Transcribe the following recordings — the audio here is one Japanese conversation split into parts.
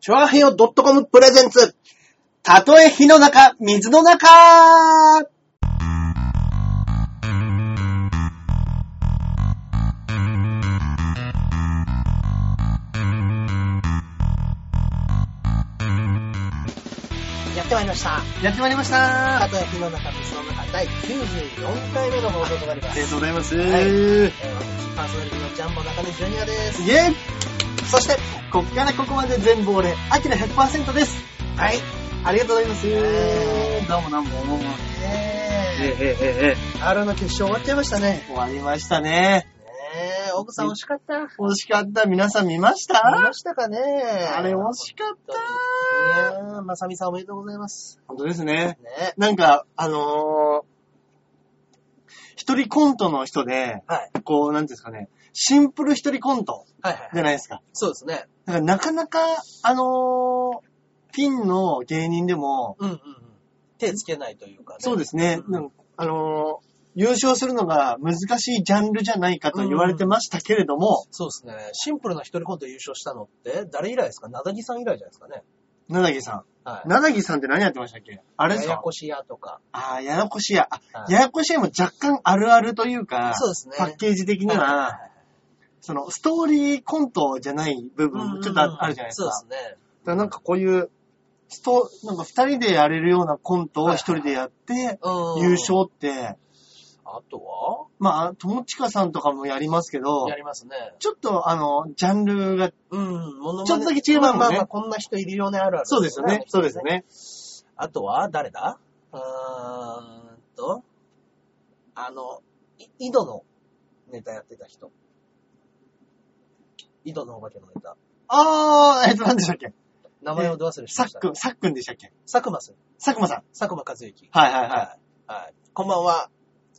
チョアヘヨ .com プレゼンツ。たとえ火の中、水の中やってまいりました。やってまいりましたた。とえ火の中、水の中、第94回目の放送となります。ありがとうございます。はいイえー私、パーソナリティのジャンボ中根ジュニアです。ェイそして、こっからここまで全部俺、アキラ100%です。はい。ありがとうございます。えーどうもどうも。ええええええー、R の決勝終わっちゃいましたね。終わりましたね。ねえ、奥さん惜しかった。見惜しかった。皆さん見ました？ましたかねあれ惜しかった。いやー、まさみさんおめでとうございます。本当ですね。ねなんか、あのー、一人コントの人で、はい。こう、なんていうんですかね、シンプル一人コントはいはい。じゃないですか。そうですね。だからなかなか、あのー、ピンの芸人でも、うんうんうん。手つけないというかね。そうですね、うんあのー、優勝するのが難しいジャンルじゃないかと言われてましたけれども、そうですね。シンプルな一人コント優勝したのって、誰以来ですか？なだぎさん以来じゃないですかね。なだぎさはいん。。なだぎさんって何やってましたっけ？あれですか？ややこしやとか。ああ、ややこしや。あ、はいややこしやも若干あるあるというか、そうですね。パッケージ的には、その、ストーリーコントじゃない部分、ちょっとああるじゃないですか。そうですね。だからなんかこういう、スト、なんか二人でやれるようなコントを一人でやって、うん優勝って、あとは？まあ、友近さんとかもやりますけどや、りますね。ちょっとあの、ジャンルが、うん、ものちょっとだけ違いますもんねまあまあまあ、こんな人いるよね、あるある、そうですよね。そうですよ。ね。あとは、誰だ？うーんと、あの、い井戸のネタやってた人。井戸のお化けのネタ。あー、えっと、何でしたっけ？名前をど忘れしました？さっくん、さっくんでしたっけ？佐久間さん。佐久間さん。佐久間和之。はいはいはい。はい。はい。こんばんは。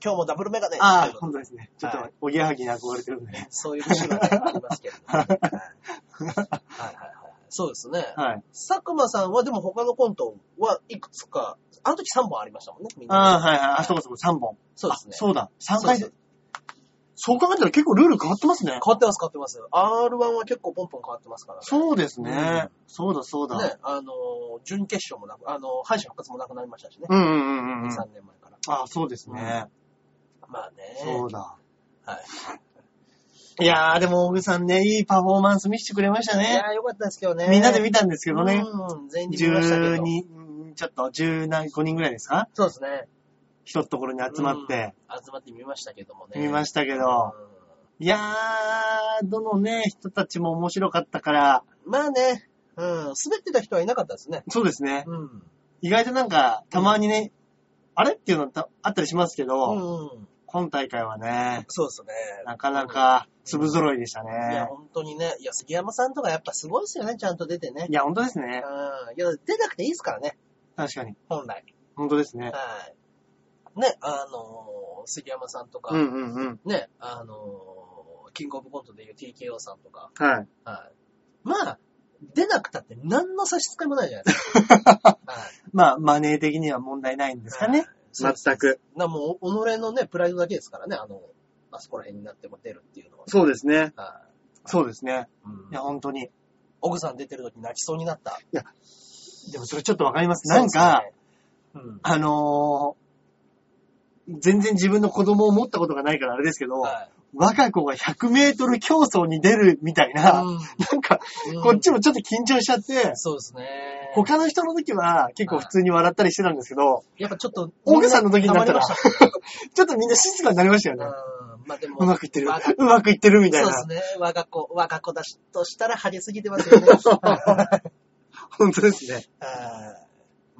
今日もダブルメガネ。ああ、本当ですね。ちょっとはい、おぎやはぎに憧れてるんでね。そういう節はねありますけど、ね。はい。はいはいはい。そうですね。はい。佐久間さんはでも他のコントはいくつか、あの時3本ありましたもんね、みんな。ああ、はいはい。あ、そうかそうか、3本。そうですねあ。そうだ、3回そう考えたら結構ルール変わってますね。変わってます、変わってます。R1 は結構ポンポン変わってますからね。そうですね。うんそうだそうだ。ね、あのー、準決勝もなく、あのー、敗者復活もなくなりましたしね。うんうんうんうん。2、3年前から。あそうですね。まあね。そうだ。はい。いやー、でも、小木さんね、いいパフォーマンス見せてくれましたね。いやーよかったですけどね。みんなで見たんですけどね。うん、全員で見ましたけど。12、うんちょっと、10何、5人ぐらいですか？そうですね。一つところに集まって、うん。集まって見ましたけどもね。見ましたけど。うんいやー、どのね、人たちも面白かったから、まあね、うん、滑ってた人はいなかったですね。そうですね。うん。意外となんか、たまにね、あれっていうのたあったりしますけど、うんうん。今大会はね、そうですね。なかなか粒揃いでしたいや、ね。本当にね。いや、杉山さんとかやっぱすごいですよね、ちゃんと出てねい。や、本当ですね。うん。いや、出なくていいですからね、確かに。本来。本当ですね。はい。ね、あのー杉山さんとか、うんうんうん。ね、あのーキングオブコントでいう TKO さんとか、はい。はい。まあ、出なくたって何の差し支えもないじゃないですか。はい。まあ、マネー的には問題ないんですかね。はい。全く。な、もう、己のね、プライドだけですからね、あの、あそこら辺になっても出るっていうのは。そうですね。はそうですね。い。うんいや、本当に。奥さん出てる時泣きそうになった。でもそれちょっとわかります。なんか、そうですね、あのー、全然自分の子供を持ったことがないからあれですけど、うん。はい。若子が100メートル競争に出るみたいな、うんなんか、うんこっちもちょっと緊張しちゃって、そうですね。他の人の時は結構普通に笑ったりしてたんですけど、やっぱちょっと、奥さんの時になったら、ちょっとみんな静かになりましたよね。たうん。まあでも、うまくいってる。うまくいってるみたいな。そうですね。我が子、我が子だしとしたら派手すぎてますよね。本当ですね。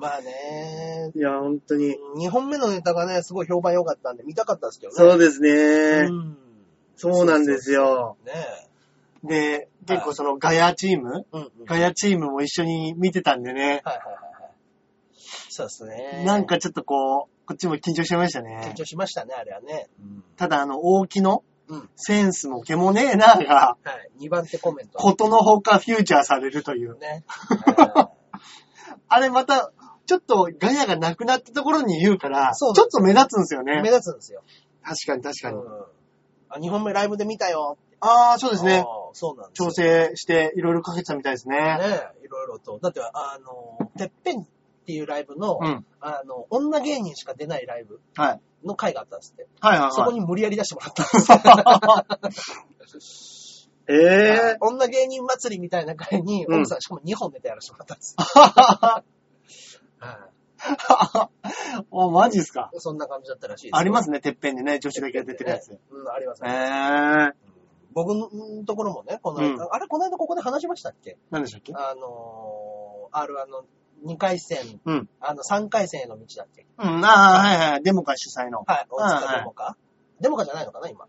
はいまあね、いや、本当に。2本目のネタがね、すごい評判良かったんで見たかったですけどね。そうですね。うんそうなんですよ。ねで、結構そのガヤチーム？うんうん。ガヤチームも一緒に見てたんでね。はいはいはいはい。そうですね。なんかちょっとこう、こっちも緊張しました緊ね。張しましたね、あれはね。ただあの、大木のうん。センスも毛もねえなが、はい。2番手コメント。ことのほかフューチャーされるという。ね。あれまた、ちょっとガヤがなくなったところに言うから、ちょっと目立つんですよ目ね。立つんですよ。確かに確かに。うんあ、2本目ライブで見たよ。ああ、そうですね。そうなんですよ調整していろいろかけてたみたいですね。ねいろろいろと。だって、あの、てっぺんっていうライブの、うん。あの、女芸人しか出ないライブはい。の回があったんですって。はいはいはい。そこに無理やり出してもらったんです ええ女芸人祭りみたいな回に、うん奥さんしかも2本ネタやらせてもらったんです お、マジっすか？いそんな感じだったらしいですよ。ありますね、てっぺんにね、女子だけ出てるやつ。うん、ありますええね。ー。僕のところもね、この間、うんあれ、この間ここで話しましたっけ？何でしたっけ？あのー、R1 の2回戦、うん。あの、3回戦への道だっけ？うん、ああ、はいはい。デモカ主催の。はい、大はいはい塚デモか、デモかじゃないのかな、今？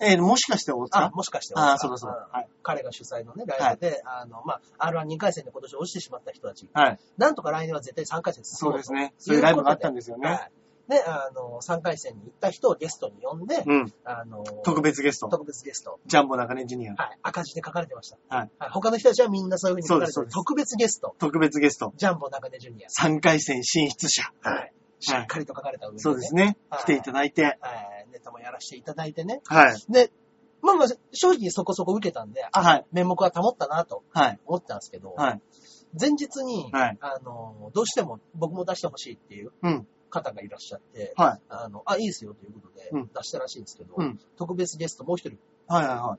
えー、もしかして大あ、塚もしかしてああ、大塚そうだそうだ。はい。彼が主催のね、ライブで、あの、まあ、R1 2回戦で今年落ちてしまった人たち、はい。なんとか来年は絶対3回戦進もうとそうですね。そういうライブがあったんですよね。はい。で、あの、3回戦に行った人をゲストに呼んで、うん。あの、特別ゲスト。特別ゲスト。ジャンボ中根ジュニア。はい。赤字で書かれてました。はい。他の人たちはみんなそういう風に書かれてるそうです特別ゲスト。特別ゲスト。ジャンボ中根ジュニア。3回戦進出者。はい。しっかりと書かれた上で、ねそうですね。はい来ていただいて。はい。ネタもやらせていただいてね。はい。で、まあまあ、正直そこそこ受けたんで、あ、はい面目は保ったなとはい。思ってたんですけど、はい。前日に、はいあの、どうしても僕も出してほしいっていううん。方がいらっしゃって、はい。あの、あ、いいですよということでうん出したらしいんですけど、うん特別ゲストもう一人、はいはいはい。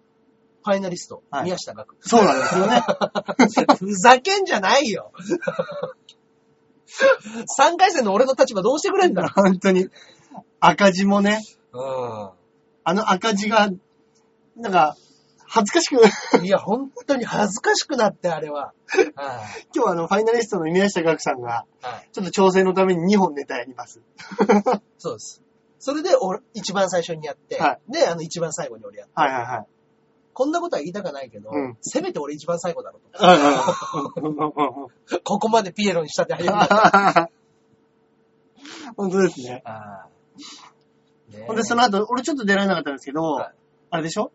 ファイナリスト、はい宮下岳。そうなんですよね。ふざけんじゃないよ !3 回戦の俺の立場どうしてくれんだ本当に。赤字もね、うあの赤字が、なんか、恥ずかしく、ん。いや、本当に恥ずかしくなって、あれは。は い今日はあの、ファイナリストの宮下岳さんが、はい。ちょっと調整のために2本ネタやります。そうです。それで、俺、一番最初にやって、はで、あの、一番最後に俺やって、はいはいはい。こんなことは言いたくないけど、うんせめて俺一番最後だろと。ここまでピエロにしたって歩んだ。本当ですね。ほんで、その後、俺ちょっと出られなかったんですけど、はいあれでしょ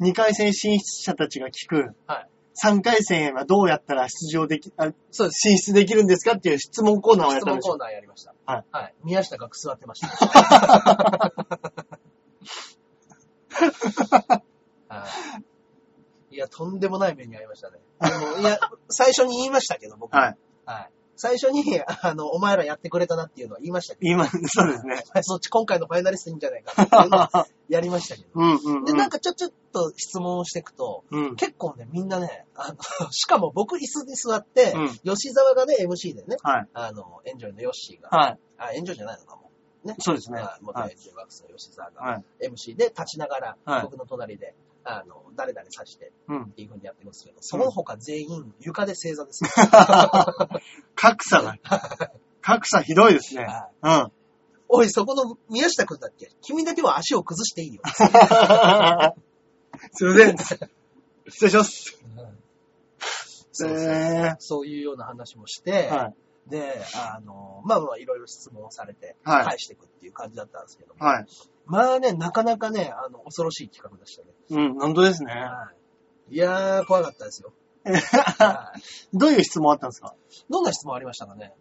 ?2 回戦進出者たちが聞く、はい3回戦はどうやったら出場でき、あそうです。進出できるんすかっていう質問コーナーをやっ質問たんでしょコーナーやりました。はい。はい。宮下が座ってました。はいいや、とんでもない目に遭いましたね。でもいや、最初に言いましたけど、僕。はい。はい。最初に、あの、お前らやってくれたなっていうのは言いましたけど、今、そうですね。そっち今回のファイナリストいいんじゃないかっていうのは やりましたけど。うんうん、うん。で、なんかちょ、ちょっと質問をしていくと、うん。結構ね、みんなね、あの、しかも僕椅子に座って、うん吉沢がね、MC でね、はい。あの、エンジョイのヨッシーが、はい。あ、エンジョイじゃないのかも。ね。そうですね。はい元はい。エンジョイワークスの吉沢が、はい。MC で立ちながら、はい僕の隣で、あの、誰々指してうん。っていう風にやってますけど、その他全員床で正座ですよ。格差が、格差ひどいですね。はいうん。おい、そこの宮下くんだっけ？君だけは足を崩していいよ。すいません。失礼します。そうそうえそういうような話もして、ー、はい。で、あの、まあまあいろいろ質問をされて、はい返していくっていう感じだったんですけども、はい。まあね、なかなかね、あの、恐ろしい企画でしたね。うん、本当ですね。はい。いやー、怖かったですよ。はいどういう質問あったんですか？どんな質問ありましたかね？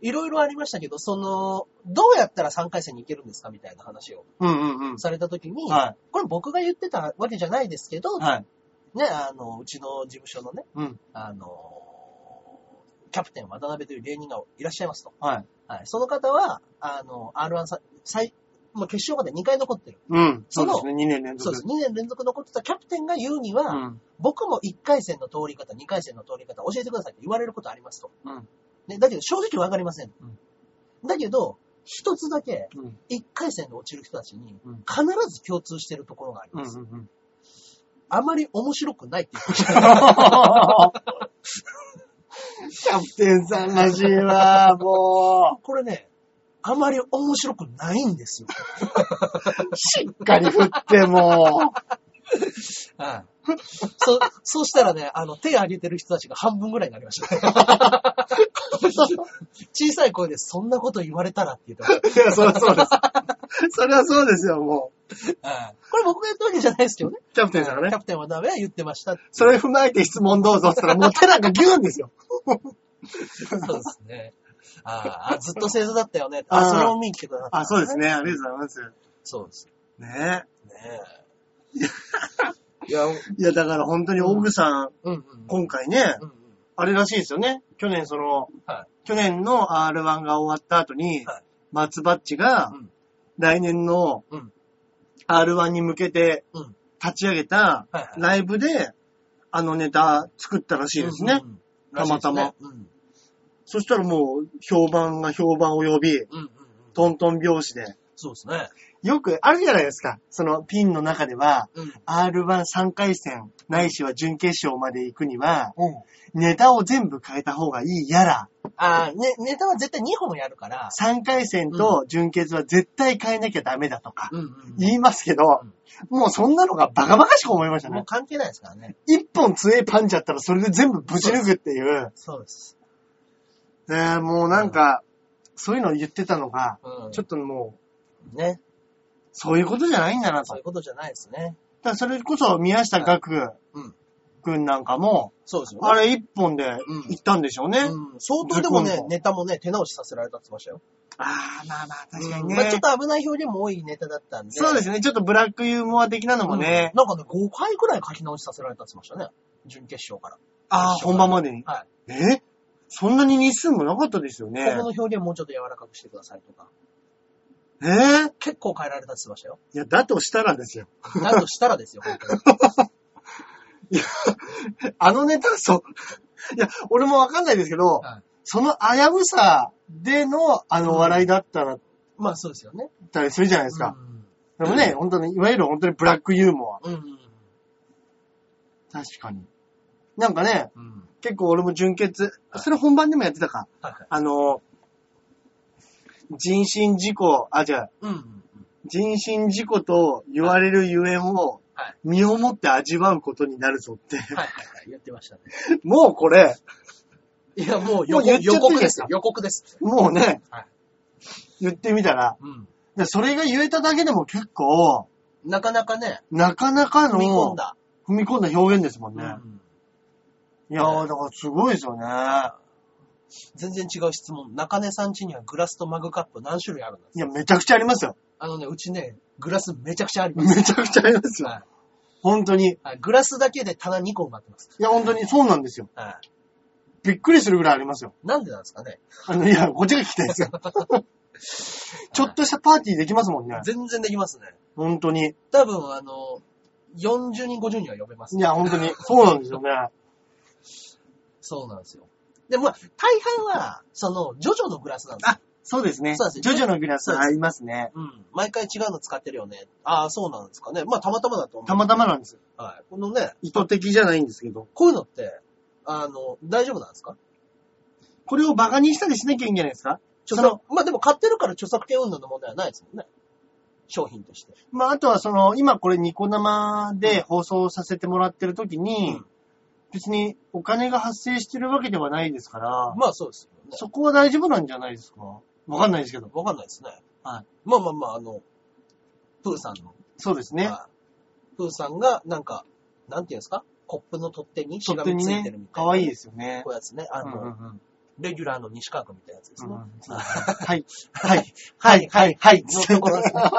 いろいろありましたけど、その、どうやったら3回戦に行けるんですかみたいな話をうんうんうん。されたときに、はこれ僕が言ってたわけじゃないですけど、い。はい。ね、あの、うちの事務所のね、うん。あの、キャプテン渡辺という芸人がいらっしゃいますと。はい。はい。その方は、あの、R1 さ、最、もう決勝まで2回残ってる。うん。そうですね。2年連続。そうです。2年連続残ってたキャプテンが言うには、うん。僕も1回戦の通り方、2回戦の通り方教えてくださいって言われることありますと。うん。ね、だけど正直わかりません。だけど、一つだけ、うん。1回戦で落ちる人たちにうん、必ず共通してるところがありうん。ます。うん。あまり面白くないって言ってました。キャプテンさんらしいわ、もこれね、あまり面白くないんですよ。う。しっかり振って、もはい。そ、そうしたらね、あの、手挙げてる人たちが半分ぐらいになりました、ね。小さい声でそんなこと言われたらって言って。いや、そりゃそうです。そりゃそうですよ、もう。これ僕が言ったわけじゃないですけどね。キャプテンさんがねキャ。プテンはダメは言ってました。それ踏まえて質問どうぞって言ったら、もう手なんかギューンですよ。そうですね。ああ、ずっと正座だったよね。あそれを見に来てくださった、あ、そうです。ね。ありがとうございます。そうです。ねねえ。いや、うんいや、だから本当にオグさん、うん。今回ね、うんうん。あれらしいですよね。去年その、は去年の R1 が終わった後に、はい松バッチがうん来年のうん R1 に向けてうん立ち上げたライブで、あのネタ作ったらしいですね。うんうんうんたまたまらしいですねそしたらもう評判が評判を呼び、うん。うんうんうん。トントン拍子で。そうですね。よくあるじゃないですか。そのピンの中では、うん。R13 回戦、ないしは準決勝まで行くには、うん。ネタを全部変えた方がいいやら、ああ、ね、ネタは絶対2本やるから。3回戦と準決は絶対変えなきゃダメだとか、うんうん。言いますけど、もうそんなのがバカバカしく思いましたねもう。関係ないですからね。一本杖パンチあったらそれで全部ぶち抜くっていう。そうです。ねもうなんか、そういうのを言ってたのが、うん。ちょっともう、ね。そういうことじゃないんだなと。そういうことじゃないですね。だからそれこそ宮下岳うん。くんなんかも、そうですよね。あれ一本でうん行ったんでしょうね。うん。相当でもねネタもね、手直しさせられたって言ってましたよ。ああ、まあまあ、確かにね。まあちょっと危ない表現も多いネタだったんで。そうですね。ちょっとブラックユーモア的なのもねう。んなんかね、5回くらい書き直しさせられたって言ってましたね。準決勝から。ああ、本番までに。はえ？そんなに日数もなかったですよこねこ。の表現もうちょっと柔らかくしてくださいとか。えー？結構変えられたって言ってましたよ。いや、だとしたらですよ。だとしたらですよ、本当に。あのネタ、そう。いや、俺もわかんないですけど、はいその危うさでのあの笑いだったら、まあそうですよね。たりするじゃないですか。うんでもね、本当に、いわゆる本当にブラックユーモア。うん。うん。確かに。なんかね、うん。結構俺も純潔、はいそれ本番でもやってたか。はいはい。あの、人身事故、あ、じゃあ、うん。人身事故と言われるゆえんをはい身をもって味わうことになるぞって。はいはいはい。言ってましたね。もうこれ、いや、もう予告予告ですすよ。予告です。もうね、はい言ってみたら、うん。でそれが言えただけでも結構、なかなかね、なかなかの踏み込んだ。んだ表現ですもんね。うんいやー、だからすごいですよね。全然違う質問。中根さん家にはグラスとマグカップ何種類あるんですいや、めちゃくちゃありますよ。あのね、うちね、グラスめちゃくちゃあります。めちゃくちゃありますよ。はい本当に。いはい。グラスだけで棚2個埋まってます。や、本当にそうなんですよ。はい。びっくりするぐらいありますよ。なんでなんですかね？あの、いや、こっちが聞きたいですよ。ちょっとしたパーティーできますもんね。全然できますね。本当に。多分、あの、40人、50人は呼べます。いや、本当に。そうなんですよね。そうなんですよ。で、まあ、大半は、その、ジョジョのグラスなんですよ。あそうですね。そうですジョジョのグラスありますね。うん。毎回違うの使ってるよね。ああ、そうなんですかね。まあ、たまたまだと思う。たまたまなんです。はい。このね、意図的じゃないんですけど。こういうのって、あの、大丈夫なんですか？これをバカにしたりしなきゃいいんじゃないですか？著その作、まあでも買ってるから著作権運動の問題はないですもんね。商品として。まあ、あとはその、今これニコ生で放送させてもらってる時に、うん別にお金が発生してるわけではないですから、まあそうですよね。そこは大丈夫なんじゃないですか？わかんないですけど。わかんないですね。はい。まあまあまあ、あの、プーさんの、そうですね。はいプーさんが、なんか、なんていうんですか？コップの取っ手にしがみついてるみ、たいな。可愛いですよねこ。ういうやつね。あの、うんうんうんレギュラーの西川君みたいなやつですね。うんそうはい。はい。はい。はい。はい。のところですね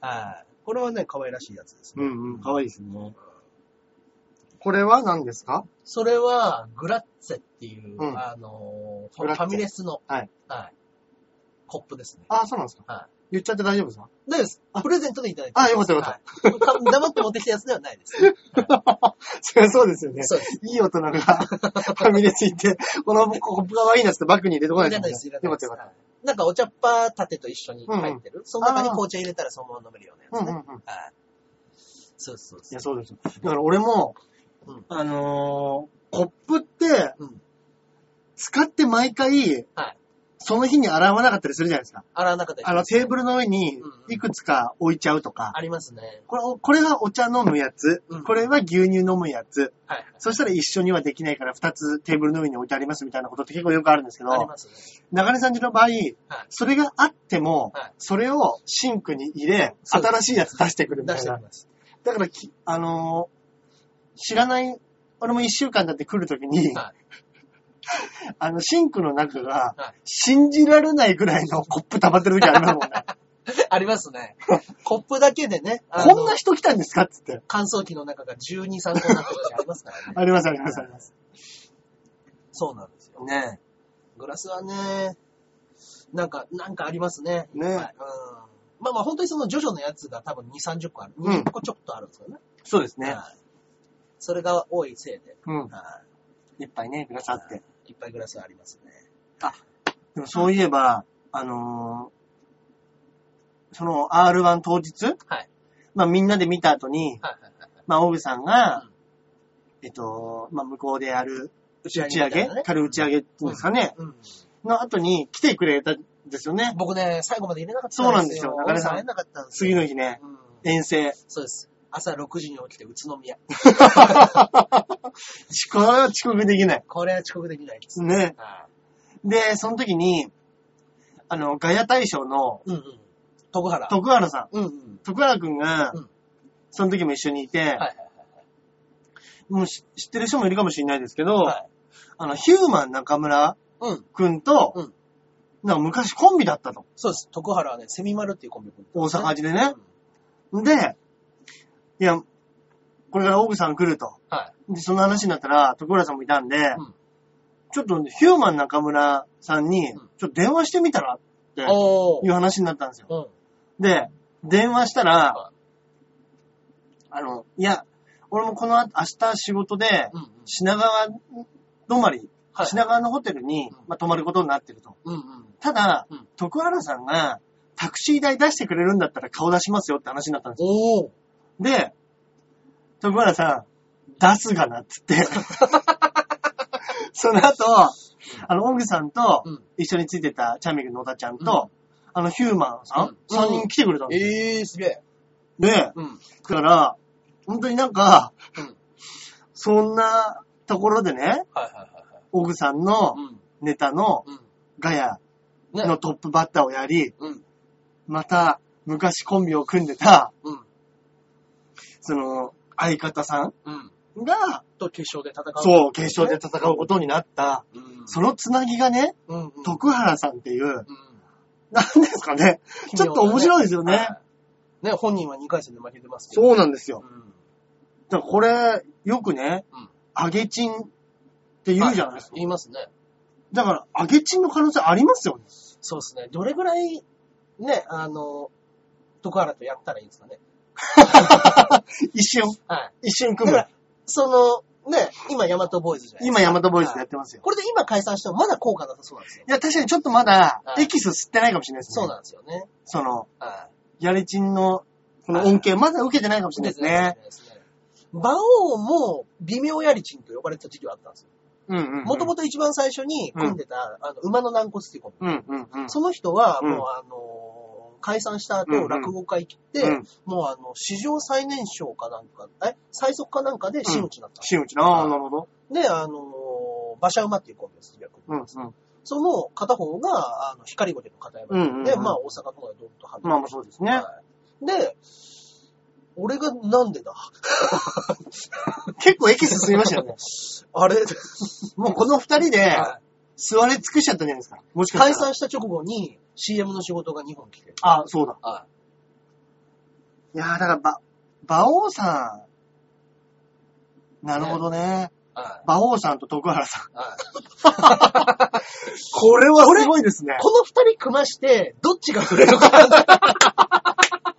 はい。これはね、可愛らしいやつですね。うんうん。可愛いですね。これは何ですか？それは、グラッツェっていう、うんあのファミレスの、はい。はい。コップですね。あ、そうなんですかは言っちゃって大丈夫ですか？い。です。プレゼントでいただいてあよかったよかった。はい黙って持ってきたやつではないですね。そりゃそうですよね。そうです。いい大人が ファミレス行って、このコップが悪いなってバッグに入れてこないいらないです、いらないです。よかったよかっはいなんかお茶っ葉立てと一緒に入ってる。その中に紅茶入れたらそのまま飲めるようなた。やつね。うんうんうん。いはい。そうそうそう。や、そうですよ。だから俺も、うんあのー、コップって、うん。使って毎回、はい。その日に洗わなかったりするじゃないですか。洗わなかったりしあの、テーブルの上にうんいくつか置いちゃうとか。ありますね。これ、これがお茶飲むやつ。うんこれは牛乳飲むやつ。はいはい。そしたら一緒にはできないから二つテーブルの上に置いてありますみたいなことって結構よくあるんですけど、ありますね。中根さんちの場合、それがあっても、はいそれをシンクに入れ、新しいやつ出してくるみたいな出してき。ます。だからき、あのー知らない、俺も一週間だって来るときに、はいあの、シンクの中がはい、信じられないぐらいのコップ溜まってる時ありますもんね。ありますね。コップだけでね、こんな人来たんですか？っつって。乾燥機の中が12、3個になってる時ありますからね。ありますありますあります。そうなんですよ。ねグラスはね、なんか、なんかありますね。ねはいうん。まあまあ本当にそのジョジョのやつが多分2、30個ある。うん20個ちょっとあるんですよね。そうですね。はいそれが多いせいで、うん。はいっぱいね、グラスあって。いっぱいグラスありますね。でもそういえば、あのーその R1 当日？はい。まあみんなで見た後に、はいはいはい。まあオグさんが、うんえっと、まあ向こうでやる打ち上げ、軽打ち上げ？っていうんですかね、うん。の後に来てくれたんですよね。僕ね、最後まで入れなかったそうなんですよ中根さん中根さん。入れなかったんですよ。次の日ね、うん。遠征。そうです。朝6時に起きて宇都宮。遅刻は遅刻できない。これは遅刻できないです。ね。はで、その時に、あの、ガヤ大将のい。うんうん。徳原。徳原さん。うんうん。徳原くんがうん、その時も一緒にいて、はいはいもうし知ってる人もいるかもしれないですけど、はい。はい。あの、ヒューマン中村うん。くんと、うんなんか昔コンビだったと。そうです。徳原はね、セミマルっていうコンビ組んで大阪でね。で、いや、これからオグさん来ると。はい。で、その話になったら、徳原さんもいたんで、うんちょっとヒューマン中村さんにうん、ちょっと電話してみたらっておー。いう話になったんですよ。うん。で、電話したらは、あの、いや、俺もこの後明日仕事で。品川泊まり、はい。品川のホテルに、うんまあ、泊まることになってると。うんうん。ただ、うん徳原さんがタクシー代出してくれるんだったら顔出しますよって話になったんですよ。おー。で、徳原さん、出すがなっつって。その後、あの、オグさんとうん一緒についてたチャンミル野田ちゃんと、あの、ヒューマンさん、うん3人来てくれたんですよ。えー、すげえ。で、うん。だから、本当になんか、うんそんなところでね、はいはいはいはい。オグさんのうん。ネタのうん。ガヤね。のトップバッターをやり、うん。また昔コンビを組んでた、うん。その、相方さうん。んが、と決勝で戦う。そう、決勝で戦うことになった、うん。そのつなぎがね。徳原さんっていう、うん。なんですかね、ちょっと面白いですよね。はい。ね、本人は2回戦で負けてますけど。そうなんですよ。うん。だからこれ、よくねうん、揚げチンって言うじゃないですか。言いますね。だから、揚げチンの可能性ありますよね。そうですね。どれぐらい、ね、あの、徳原とやったらいいんですかね。一瞬、はい。一瞬組むだから。、その、ね、今、ヤマトボーイズじゃない今、ヤマトボーイズでやはいってますよ。これで今解散してもまだ効果なさそうなんですよ。いや、確かにちょっとまだは、いエキス吸ってないかもしれないですね。そうなんですよね。その、はやれチンの、この恩恵、まだ受けてないかもしい。れないですね。ですね。馬王も微妙やりちんと呼ばれてた時期はあったんですよ。うんうんうん。もともと一番最初に組んでた、あの、馬の軟骨っていうコンビ。うんうんうん。その人は、うんもうあのー解散した後、うんうん落語会切って、うんもうあの、史上最年少かなんか、え？最速かなんかで真打ちになった。真打ちな。ああ、なるほど。で、あのー馬車馬っていうコンビです、逆にうんうん。その片方が、あの、光ゴテの片山で、うんうんうんで、まあ大阪とかでどんと離れてまあまあそうですね。はいで、俺がなんでだ？結構エキス吸いましたよね。あれ、もうこの二人では吸われ尽くしちゃったんじゃないですか。もしいかしたら。解散した直後に CM の仕事が2本来てる。あ、そうだ。はいやー、だから、ば、馬王さん。なるほどね。い。は馬王さんと徳原さん。い。はい。これはすごいですね。この二人組まして、どっちが触れるか。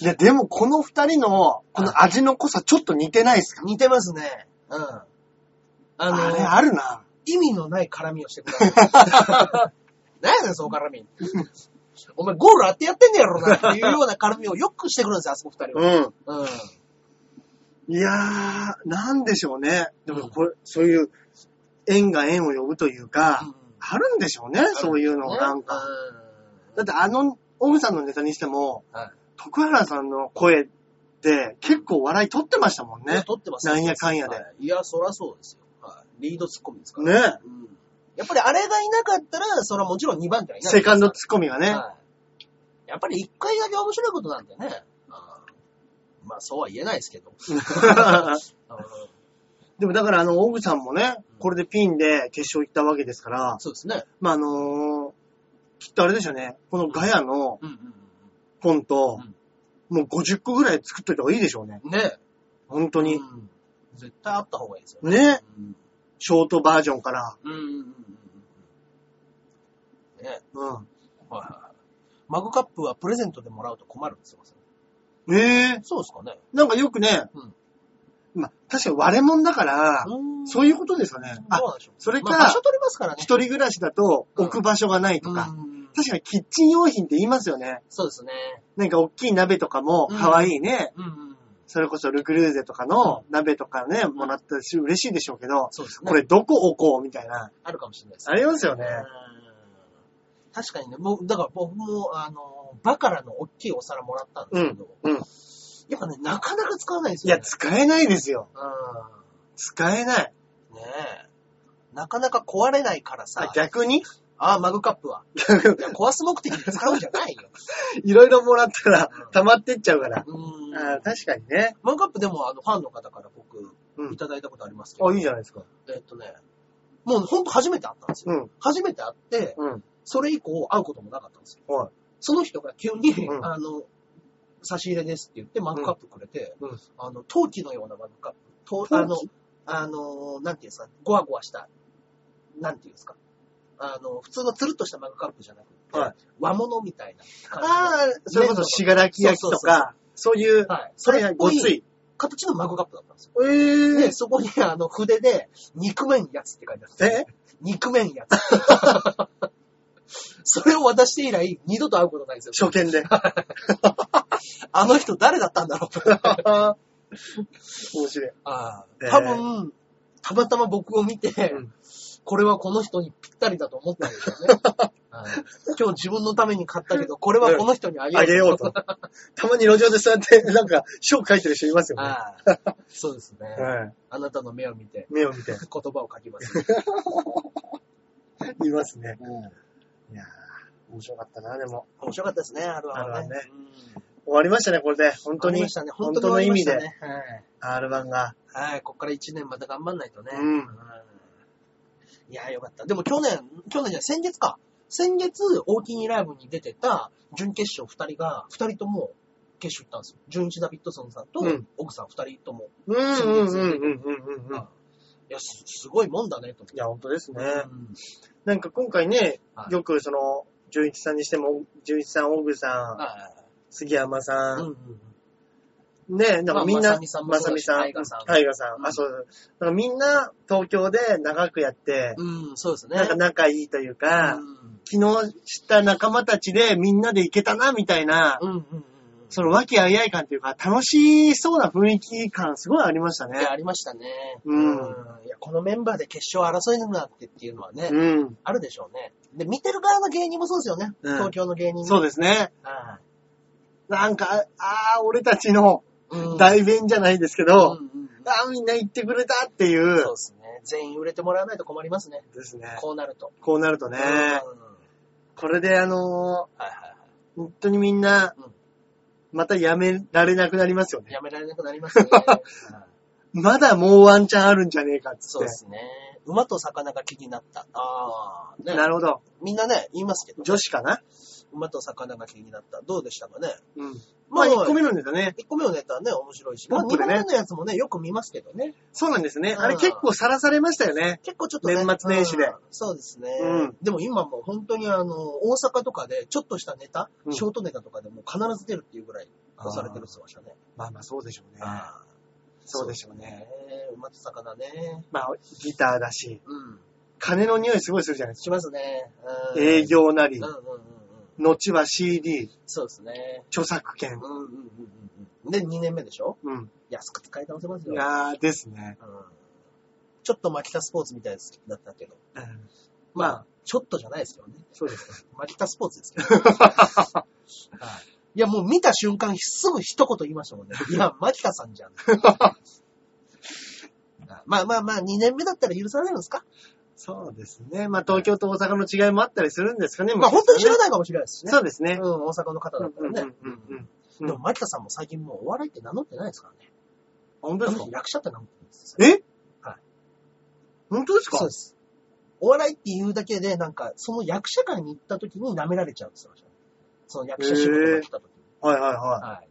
いや、でもこの二人の、この味の濃さちょっと似てないですか？似てますね。うん。あのあれあるな。意味のない絡みをしてください。何やねん、その絡み。お前ゴールあってやってんねやろなっていうような絡みをよくしてくるんですよ、あそこ二人は。うん。うん。いやー、なんでしょうね。でもこれ、そういう、縁が縁を呼ぶというか、あるんでしょうね、そういうの、なんか。だってあの、オグさんのネタにしても、はい徳原さんの声って結構笑い取ってましたもんねね。。撮ってますなんやかんやではいいや、そらそうですよ。はい。リードツッコミですから。ね。うん。やっぱりあれがいなかったら、それはもちろん2番手はいない。セカンドツッコミがね。はい。やっぱり1回だけ面白いことなんでね。まあ、そうは言えないですけど。うんでもだからあの、オグさんもね、これでピンで決勝行ったわけですから、そうですね。まああのーきっとあれでしょうね。このガヤのうんうん本と、もう50個ぐらい作っといた方がいいでしょうね。うん。ね本当に。うん絶対あった方がいいですよね。うんショートバージョンから。うんうんうんうんうん。ねうん。はいはいはい。マグカップはプレゼントでもらうと困るんですよ。ええそうですかね。なんかよくね、うんまあ、確かに割れ物だから、そういうことですよね。あどう、なんでしょう。それかまあ場所取りますからね。一人暮らしだと置く場所がないとか、うん確かにキッチン用品って言いますよね。そうですね。なんか大きい鍋とかもうん可愛いね。うんうん。それこそルクルーゼとかの鍋とかね、もらったし嬉しいでしょうけど、そうですね。これどこ置こうみたいな。あるかもしれないですありますよね。うん確かにね、もう、だから僕も、あの、バカラの大きいお皿もらったんですけど、うん。やっぱね、なかなか使わないんですいや。使えないですよ。う使えない。ん。ねえ。なかなか壊れないからさあ、逆に？ああ、マグカップは。いや壊す目的で使うんじゃないよ。いろいろもらったら溜まってっちゃうから。うん。あー確かにね。マグカップでも、あの、ファンの方から僕、うんいただいたことありますけど、あ、いいじゃないですか。えっとね、もうほんと初めて会ったんですよ。うん。初めて会って、うん。それ以降会うこともなかったんですよ。はい。その人が急に、うんあの、差し入れですって言ってマグカップくれて、うんあの、陶器のようなマグカップ。と陶器あの、あの、なんていうんですか、ゴワゴワした、なんていうんですか。あの、普通のつるっとしたマグカップじゃなくて、はい和物みたいな感じの。ああ、それこそしがらき焼きとか、そういう、はい。それごつい。形のマグカップだったんですよ。えで、そこにあの筆で、肉麺やつって書いてあるんですよ。え？肉麺やつ。それを渡して以来、二度と会うことないんですよ。初見で。あの人誰だったんだろう面白い。あえー多分、たまたま僕を見て、うんこれはこの人にぴったりだと思ったんでしょうね。はい今日自分のために買ったけど、これはこの人にあげようあげようと。たまに路上でそうやって、なんか、書書いてる人いますよね。そうですね、はい。あなたの目を見て、目を見て。言葉を書きます、いますね。うんいやー、面白かったな、でも。面白かったですね、あるはね。R1 終わりましたね、これで。本当に終わりまし。たね。本本当当の意味でに終わりましたね。R1 が。はい。はい。こっから1年また頑張んないとね。うんいやーよかった。でも去年、去年じゃ先月か。先月、大きにライブに出てた準決勝2人が、2人とも決勝行ったんですよ。純一ダビッドソンさんとうん、奥さん2人とも。うんうんうんうんうんうん。いや、すすごいもんだね、と。いや、本当ですね。うんなんか今回ねは、いよくその、純一さんにしても、純一さん、オグさはん、杉山いさうんうんん、ね、なんかみんな、まさみさんまさみさんタイガさん。うんあ、そう。なんかみんな東京で長くやって、うん。うん、そうですね。なんか仲いいというか、うん昨日知った仲間たちでみんなで行けたな、みたいな、うんうんうんその和気あいあい感というか、楽しそうな雰囲気感すごいありましたね。ありましたね。うんいや、このメンバーで決勝争いになってっていうのはね、うん。あるでしょうね。で、見てる側の芸人もそうですよね。うん東京の芸人そうでですね。はなんか、ああ、俺たちのい。うん代弁じゃないですけど、うんうんうんああ、みんな言ってくれたっていう。そうですね。全員売れてもらわないと困りますね。ですね。こうなると。こうなるとねうん、これであのーはいはいは本当にみんなうん、またやめられなくなりますよい。ね。やめられなくなりますね。は いまだもうワンチャンあるんじゃねえかっつって。そうですね。馬と魚が気になった。ああ、ね。なるほど。みんなね、言いますけど、女子かな？馬と魚が気になった。どうでしたかね？うん。まあ、1個目のネタね。1個目のネタはね、面白いし。まあ、2ポップでね個目のやつもね、よく見ますけどね。そうなんですね。うんあれ結構さらされましたよね。結構ちょっとね。年末年始でうんそうですね。うんでも今もう本当にあの、大阪とかでちょっとしたネタ、うんショートネタとかでも必ず出るっていうぐらい押されてるって言ってましたね。まあまあそうでしょうね。そうでしょうね。ね。馬と魚ね。まあギターだし、うん。金の匂いすごいするじゃないですしますね。営。業なりうん、うんうんうん。後は CD、そうですね。著作権うん。うんうんうんうん。で、2年目でしょ？うん。安く使い倒せますよ。いやーですね。うん。ちょっとマキタスポーツみたいだったけど。うんまあ、まあちょっとじゃないですよね。そうですマキタスポーツですけど。はいいや、もう見た瞬間、すぐ一言言いましたもんね。いや、マキタさんじゃん。まあまあまあ、2年目だったら許されるんですか？そうですね。まあ東京と大阪の違いもあったりするんですかね。まあ本当に知らい。ないかもしれないですしね。そうですねう。ん、大阪の方だったらね。うんうんうんうんでも、マキタさんも最近もうお笑いって名乗ってないですからね。本当ですか？役者って名乗ってるんですよ。え？はい。本当ですか？そうです。お笑いって言うだけで、なんか、その役者会に行った時に舐められちゃうんですよ。その役者仕事が来た時に。はいはいははい。だか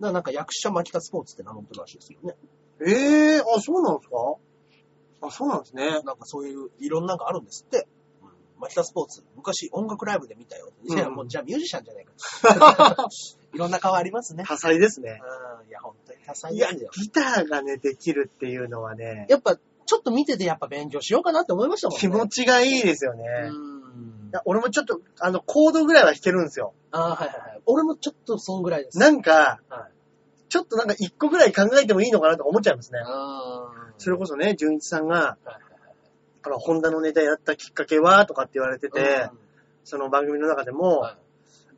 らなんか役者巻き田スポーツって名乗ってるらしいですよね。い。ええー、あ、そうなんですか？あ、そうなんですね。なんかそういう、いろんなのがあるんですって。うん。巻田スポーツ、昔音楽ライブで見たよ。いや、うんもうじゃあミュージシャンじゃないか。いろんな顔ありますね。多彩ですね。うん。いや、本当に多彩いや、ですよ。ギターがね、できるっていうのはね、やっぱ、ちょっと見ててやっぱ勉強しようかなって思いましたもんね。気持ちがいいですよね。うんい。や俺もちょっと、あの、コードぐらいは弾けるんですよ。ああ、はいはいはい。俺もちょっとそんぐらいです。なんか、はい。ちょっとなんか一個ぐらい考えてもいいのかなとか思っちゃいますね。あそれこそね、純一さんが、あの、ホンダのネタやったきっかけはとかって言われてて、はい。その番組の中でも、はい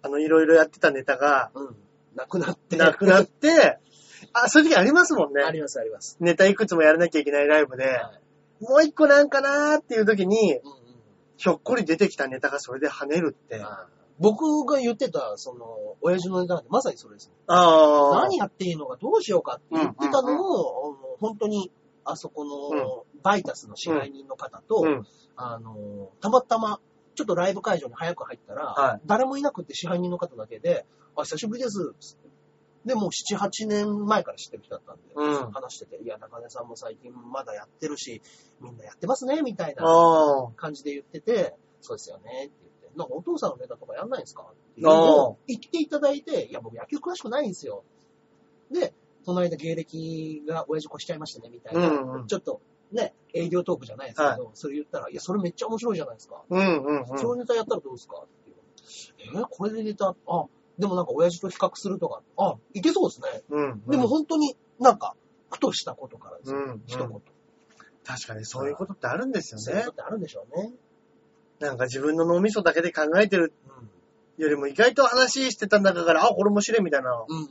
あの、いろいろやってたネタが、うん。なくなって。なくなって、あ、そういう時ありますもんね。ありますあります。ネタいくつもやらなきゃいけないライブで、はいもう一個なんかなーっていう時に、うんうんひょっこり出てきたネタがそれで跳ねるって。あ僕が言ってた、その、親父のネタなんてまさにそれですね。あー。何やっていいのかどうしようかって言ってたのを、あの本当に、あそこの、バイタスの支配人の方と、うん。あの、たまたま、ちょっとライブ会場に早く入ったら、はい誰もいなくって支配人の方だけで、あ、久しぶりです。つってで、もう7、8年前から知ってる人だったんで、うん話してて、いや、中根さんも最近まだやってるし、みんなやってますね、みたいなああ。感じで言ってて、そうですよね、って言って、なんかお父さんのネタとかやんないんですかっていうのを言っていただいて、いや、僕野球詳しくないんですよ。で、その間芸歴が親父越しちゃいましたね、みたいな、うんうんちょっとね、営業トークじゃないですけど、それ言ったら、いや、それめっちゃ面白いじゃないですか。うんうんうん。そういうネタやったらどうですか？っていう。えー？これでネタ、あ、でもなんか親父と比較するとか、あ、いけそうですね。うんうん。でも本当になんか、ふとしたことからですよ、うんうん一言。確かにそういうことってあるんですよねそういうこ。とってあるんでしょうね。なんか自分の脳みそだけで考えてるうん。よりも意外と話してた中から、あ、これ面白いみたいなのうんうん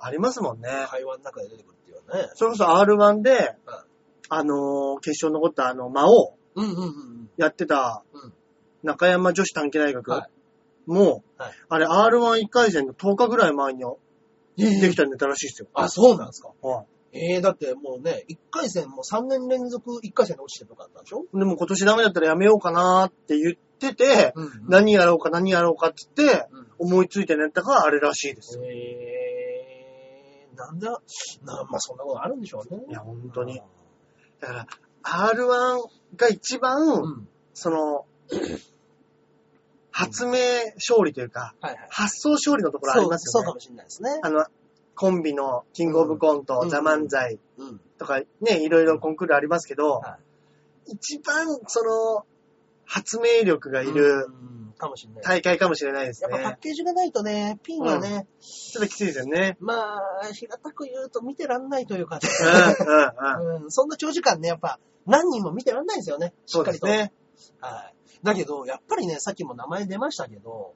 ありますもんね。うん。会話の中で出てくるっていうね。それこそ R1 ではい、あのー決勝残ったあの、魔王うんうんうんやってたうん中山女子短期大学はいもはい、あれ R11 回戦の10日ぐらい前にうん。できたネタらしいですよ。あ、そうなんですか。はええだってもうね、1回戦も3年連続1回戦で落ちてるとかあったんでしょ？い。でも今年ダメだったらやめようかなって言ってて、うん、何やろうか何やろうかって言って、うん思いついたネタがあれらしいですよ。えー、なんだ、なまあそんなことあるんでしょうね。いや、本当に。だから、R1 が一番、うん。その、発明勝利というか、はいはい。発想勝利のところありそうますよね。そうかもしれないですね。あの、コンビのキングオブコント、うんザ・漫才うん。とかね、いろいろコンクールありますけど、は一番その、発明力がいるうん。かもしれない。大会かもしれないですやっぱパッね。ケージがないとね、ピンはね、ちょっときついですよね。まあ、平たく言うと見てらんないというかね、うんうんうん。うん、そんな長時間ね、やっぱ何人も見てらんないんですよね、しそっかりと。うですね。はい。だけど、やっぱりね、さっきも名前出ましたけど、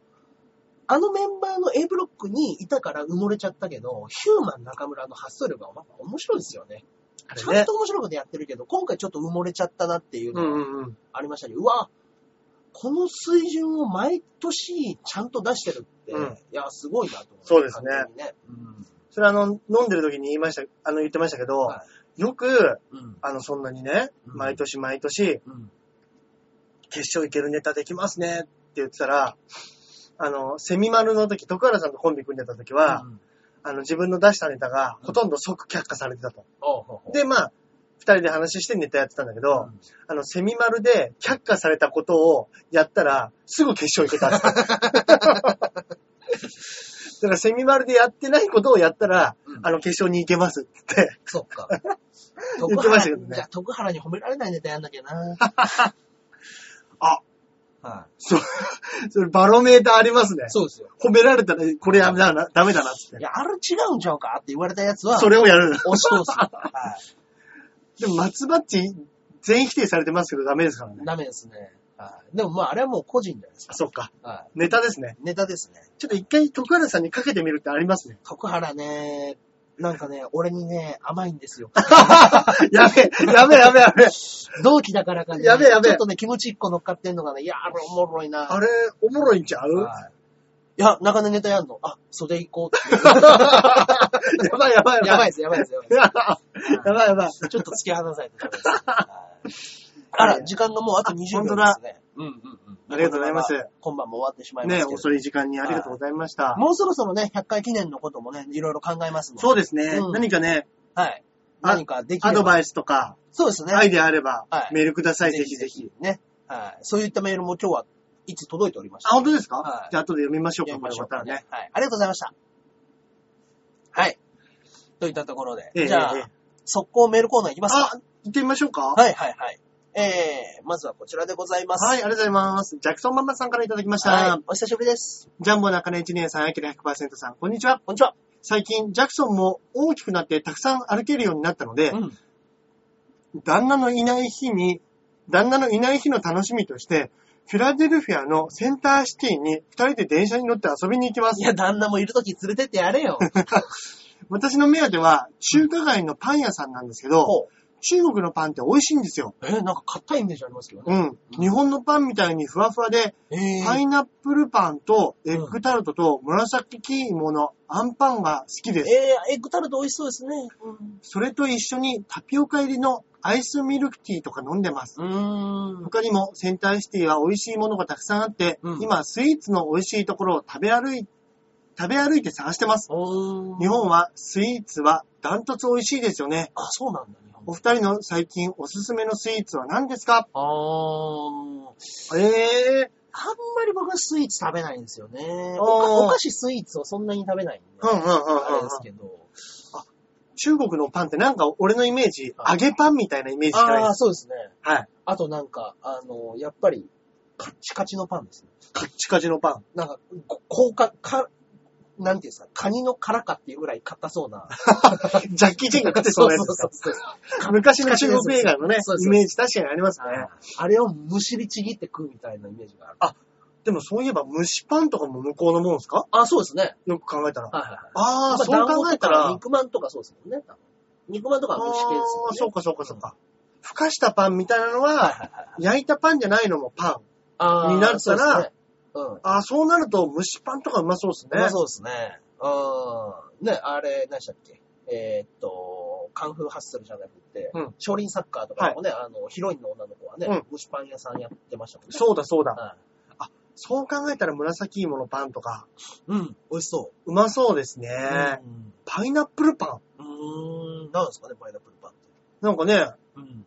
あのメンバーの A ブロックにいたから埋もれちゃったけど、ヒューマン中村の発想力は面白いですよね。ねちゃんと。面白いことやってるけど、今回ちょっと埋もれちゃったなっていううのはんうんうん。ありましたね。うわ、この水準を毎年ちゃんと出してるって、うんいや、すごいなと思そうですね完全にね。うんそれあの、飲んでる時に言いました、あの、言ってましたけど、はよく、うん。あの、そんなにね、うん毎年毎年、うん。決勝いけるネタできますねって言ってたら、あの、セミマルの時、徳原さんとコンビ組んでた時は、うんあの、自分の出したネタがほとんど即却下されてたと。おうほうほうで、まあ、二人で話してネタやってたんだけど、うんあの、セミマルで却下されたことをやったら、すぐ決勝行けたって。だからセミマルでやってないことをやったら、うんあの、決勝に行けますって。そっか。言ってましたけどねじゃあ、徳原に褒められないネタやんなきゃな。あ、はそう、それバロメーターありますねい。。そうですよ。褒められたら、これダメだな、ダメだなっつって。いや、あれ違うんちゃうかって言われたやつは、それをやる。押し通す。はい。でも、松バッチ、全否定されてますけどダメですからね。ダメですね。はい。でもまあ、あれはもう個人じゃないですあ、そっか。か。はネタですね。い。ネタですね。ちょっと一回徳原さんにかけてみるってありますね。徳原ね、なんかね、俺にね、甘いんですよ。やべえ、やべえ、やべえ、やべえ。同期だからかね、やべえやべえちょっとね、気持ち一個乗っかってんのがね、いや、あれおもろいな。あれ、おもろいんちゃう？はいいや、中根ネタやんの。あ、袖行こうっていう。やばいやばいやばいです、やばいです、やばい。やばいやばい。ちょっと突き放さないとダメです。はいあら、時間がもうあと20秒ですね。うんうんうん。ありがとうございます。今晩も終わってしまいますけね、ど。遅い時間にありがとうございました。もうそろそろね、100回記念のこともね、いろいろ考えますので。そうですね。うん何かね、はい。あ何かできれば。アドバイスとか、そうですね。アイデアあればはい、メールください、ぜひぜひ。。ね。はい。そういったメールも今日はいつ届いておりましあ、た。本当ですか？はいじゃあ後で読みましょうか、これまたらね。。はい。ありがとうございました。はい。といったところで。ええじゃあええ、速攻メールコーナーいきますあか。、行ってみましょうかはいはいはい。えー、まずはこちらでございます。はい、ありがとうございます。ジャクソンママさんからいただきました。はい。お久しぶりです。ジャンボ中根1年さん、アキラ100%さん、こんにちは。こんにちは。最近、ジャクソンも大きくなってたくさん歩けるようになったので、うん。旦那のいない日に、旦那のいない日の楽しみとして、フィラデルフィアのセンターシティに二人で電車に乗って遊びに行きますい。や、旦那もいるとき連れてってやれよ。私の目当ては中華街のパン屋さんなんですけど、ほう。中国のパンって美味しいんですよ。えー、なんか硬いイメージありますけどね。うん。日本のパンみたいにふわふわで、えー。パイナップルパンとエッグタルトと紫芋のアンパンが好きです。えー、エッグタルト美味しそうですね。それと一緒にタピオカ入りのアイスミルクティーとか飲んでます。うーん。他にもセンターシティは美味しいものがたくさんあって、うん今スイーツの美味しいところを食べ歩い食べ歩いて探してます。日本はスイーツはダントツ美味しいですよね。あ、そうなんだ、日本。お二人の最近おすすめのスイーツは何ですか？あー。ええあんまり僕はスイーツ食べないんですよね。あーお菓子スイーツをそんなに食べないんで。うんうんうんうんあれですけど。中国のパンってなんか俺のイメージ、はい揚げパンみたいなイメージしかないああ、です。そうですね。はい。あとなんか、あの、やっぱり、カッチカチのパンですね。カッチカチのパン。なんか、こ高価、か、なんていうんですか、カニの殻かっていうぐらい硬そうな。ジャッキー・チェンが食ってそうなやつですかそうそうそう昔の中国映画のねイメージ確かにありますね。あれをむしりちぎって食うみたいなイメージがある。でもそういえば蒸しパンとかも向こうのもんですか？あ、そうですね。よく考えたら。はいはいはい。ああ、そう考えたら。肉まんとかそうですもんね。肉まんとかは蒸し系ですもんね。あーそうかそうかそうか。ふかしたパンみたいなのは。焼いたパンじゃないのもパン。になったらそうん。ああ、そうなると蒸しパンとかうまそうですね。うまそうですね。うん。ね、あれ、何でしたっけ？えーっと、カンフーハッスルじゃなくて、うん少林サッカーとかもね、あの、ヒロインの女の子はね、うん蒸しパン屋さんやってましたもんね。そうだそうだ。はそう考えたら紫芋のパンとか、い。うん、美味しそうまそうですう。ね。うんパイナップルパン。うーん、なんですかね、パイナップルパンって。なんかね、うん。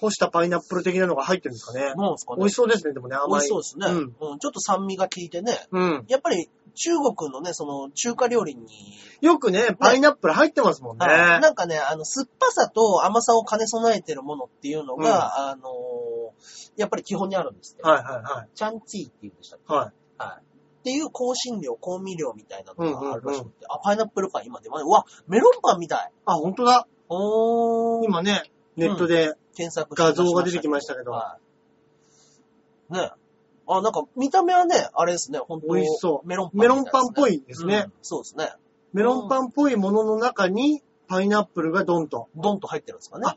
干したパイナップル的なのが入ってるんですかね。なんですかね。美味しそうですね、でもね、甘い。美味しそうですね。うんうん。ちょっと酸味が効いてね。うん。やっぱり中国のね、その中華料理に、よくね、パイナップル入ってますもんね。はいなんかね、あの、酸っぱさと甘さを兼ね備えてるものっていうのが、あのーやっぱり基本にあるんですって。はいはいはい。チャンツィーって言うんでしたっけ？はい。はい。っていう香辛料、香味料みたいなのがあるらしくて、あ、パイナップルパン今出ます。うわ、メロンパンみたい。あ、本当だ。おー。今ね、ネットで、検索画像が出てきましたけどはい。ねあ、なんか見た目はね、あれですね、本当美味しそうメロンパン、メロンパンっぽいですね。うんそうですね。メロンパンっぽいものの中に、パイナップルがドンと。ドンと入ってるんですかねあ。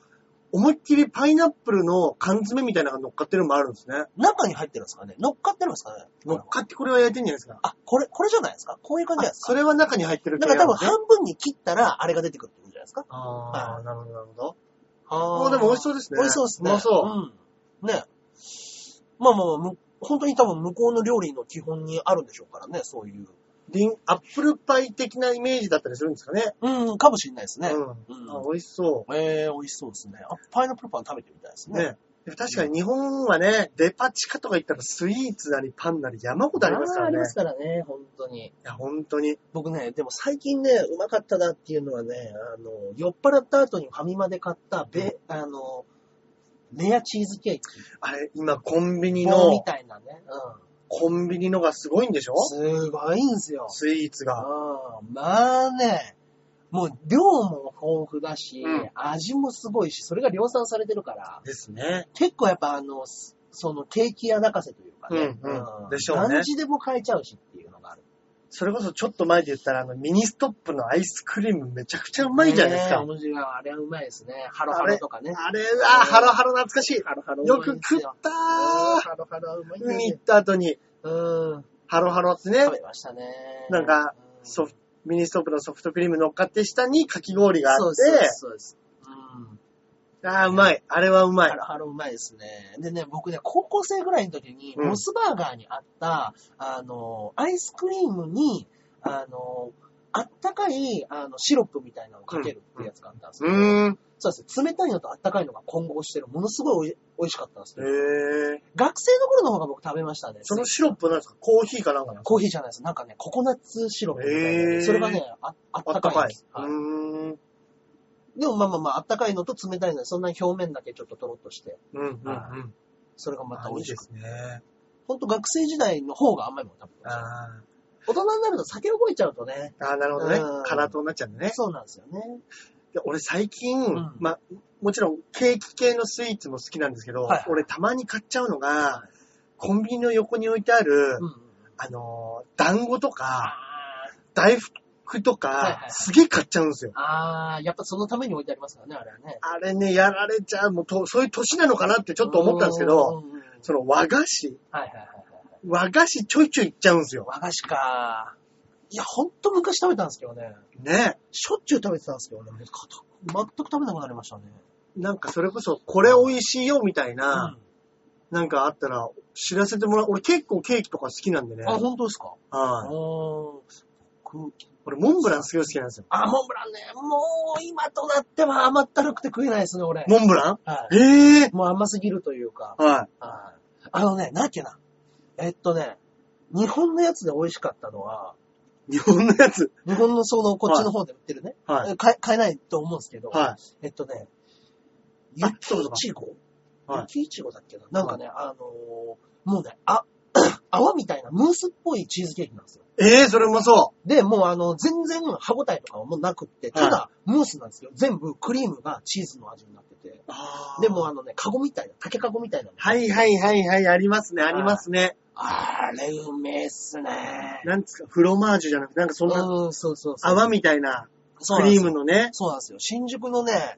思いっきりパイナップルの缶詰みたいなのが乗っかってるのもあるんですね。中に入ってるんですかね乗っかってるんですかね乗っかってこれは焼いてんじゃないですか。あ、これ、これじゃないですかこういう感じじゃないですかそれは中に入ってるなんか多分系半分に切ったら、あれが出てくるってことじゃないですかああ、なるほど、なるほど。あああ、でも美味しそうですね。美味しそうですね。うまそう。うん。ねまあまあ本当に多分向こうの料理の基本にあるんでしょうからね、そういう。リン、アップルパイ的なイメージだったりするんですかね。うん、かもしれないですね。うん。うんあ美味しそえー、美味しそうですね。あ、パイナップルパン食べてみたいですう。ね。ね。確かに日本はね、デパ地下とか行ったらスイーツなりパンなり山ほどありますからね。ありますからね、本当に。いや、本当に。僕ね、でも最近ね、うまかったなっていうのはね、あの、酔っ払った後にファミマで買った、べ、あの、レアチーズケーキ。あれ、今コンビニ棒のみ、たいなね。うコンビニのがすごいんでしょ？ん。すごいんですよ。スイーツが。うん。まあね、もう量も豊富だし、うん味もすごいし、それが量産されてるから、ですね。結構やっぱあの、すそのケーキ屋泣かせというかね。うんうんでしょうね何時でも買えちゃうしっていうのがある。それこそちょっと前で言ったら、あの、ミニストップのアイスクリームめちゃくちゃうまいじゃないですか。ねえあれはうまいですね。ハロハロとかね。あれは、ハロハロ懐かしい。ハロハロうよく食ったうんー。ハロハロうまいん海行っ。た後に、うん。ハロハロってね食、べましたね。なんかうんソフミニストップのソフトクリーム乗っかって下にかき氷があっそうですそうでて、すそうです。うん。ああ、うまい。あれはうまいハ。ロハロうまいですね。でね、僕ね、高校生ぐらいの時に、うんモスバーガーにあった、あの、アイスクリームに、あの、あったかい、あの、シロップみたいなのをかけるってやつがあったんですうけど、ーん。そうですね。冷たいのとあったかいのが混合してる、ものすごいおい美味しかったんですけへど、え。学生の頃の方が僕食べましたね。そのシロップなんですか？コーヒーかなんかコーヒーじゃないです。なんかね、ココナッツシロップみたいなそれがね、ああったかいです。。でもまあまあまあ、あったかいのと冷たいので、そんなに表面だけちょっととろっとして、うん、うん、うん。それがまた美味しくて。ね。ほんと学生時代の方が甘いもの食べてました。あ大人になると酒覚えちゃうとね。ーあー、なるほどねうん。辛党になっちゃうんだね。そうなんですよね。で俺最近、んまあ、もちろんケーキ系のスイーツも好きなんですけど、はいはい俺たまに買っちゃうのが、コンビニの横に置いてある、うん。あのー、団子とか、あ大福とか、はいはいすげえ買っちゃうんですよ。あー、やっぱそのために置いてありますからね、あれはね。あれね、やられちゃう、もうと、そういう年なのかなってちょっと思ったんですけど、その和菓子、はいはいはいはい。和菓子ちょいちょいいっちゃうんですよ。和菓子か。いや、ほんと昔食べたんですけどね。ね。しょっちゅう食べてたんですけどね。全く食べなくなりましたね。なんかそれこそ、これ美味しいよみたいな、うんなんかあったら知らせてもらう。俺結構ケーキとか好きなんでね。あ、本当ですか？はい。俺モンブランすごい好きなんですよ。あ、モンブランね。もう、今となっては甘ったるくて食えないですね、俺。モンブラン？はい。ええもう甘すぎるというか。ははい。あのね、なんだっけな。えっとね、日本のやつで美味しかったのは、い。日本のやつ？日本のその、こっちの方で売ってるね。はい。買え買えないと思うんですけど、はえっとね、あ雪いちごはい雪いちごだっけな？なんかね、あのーもうね、あ、泡みたいなムースっぽいチーズケーキなんですよ。い。ええそれうまそで、もうあの、全然歯応えとかはもうなくって、ただ、ムースなんですよ。全部クリームがチーズの味になってて。う。でもあのね、カゴみたいな、竹カゴみたいなの。はいはいはいはい、ありますね、ありますね。あれ、うめえっすね。なんですか、フロマージュじゃなくて、なんかそんなうん、そうそうそう。泡みたいなクリームのね。そうなんですよ。新宿のね、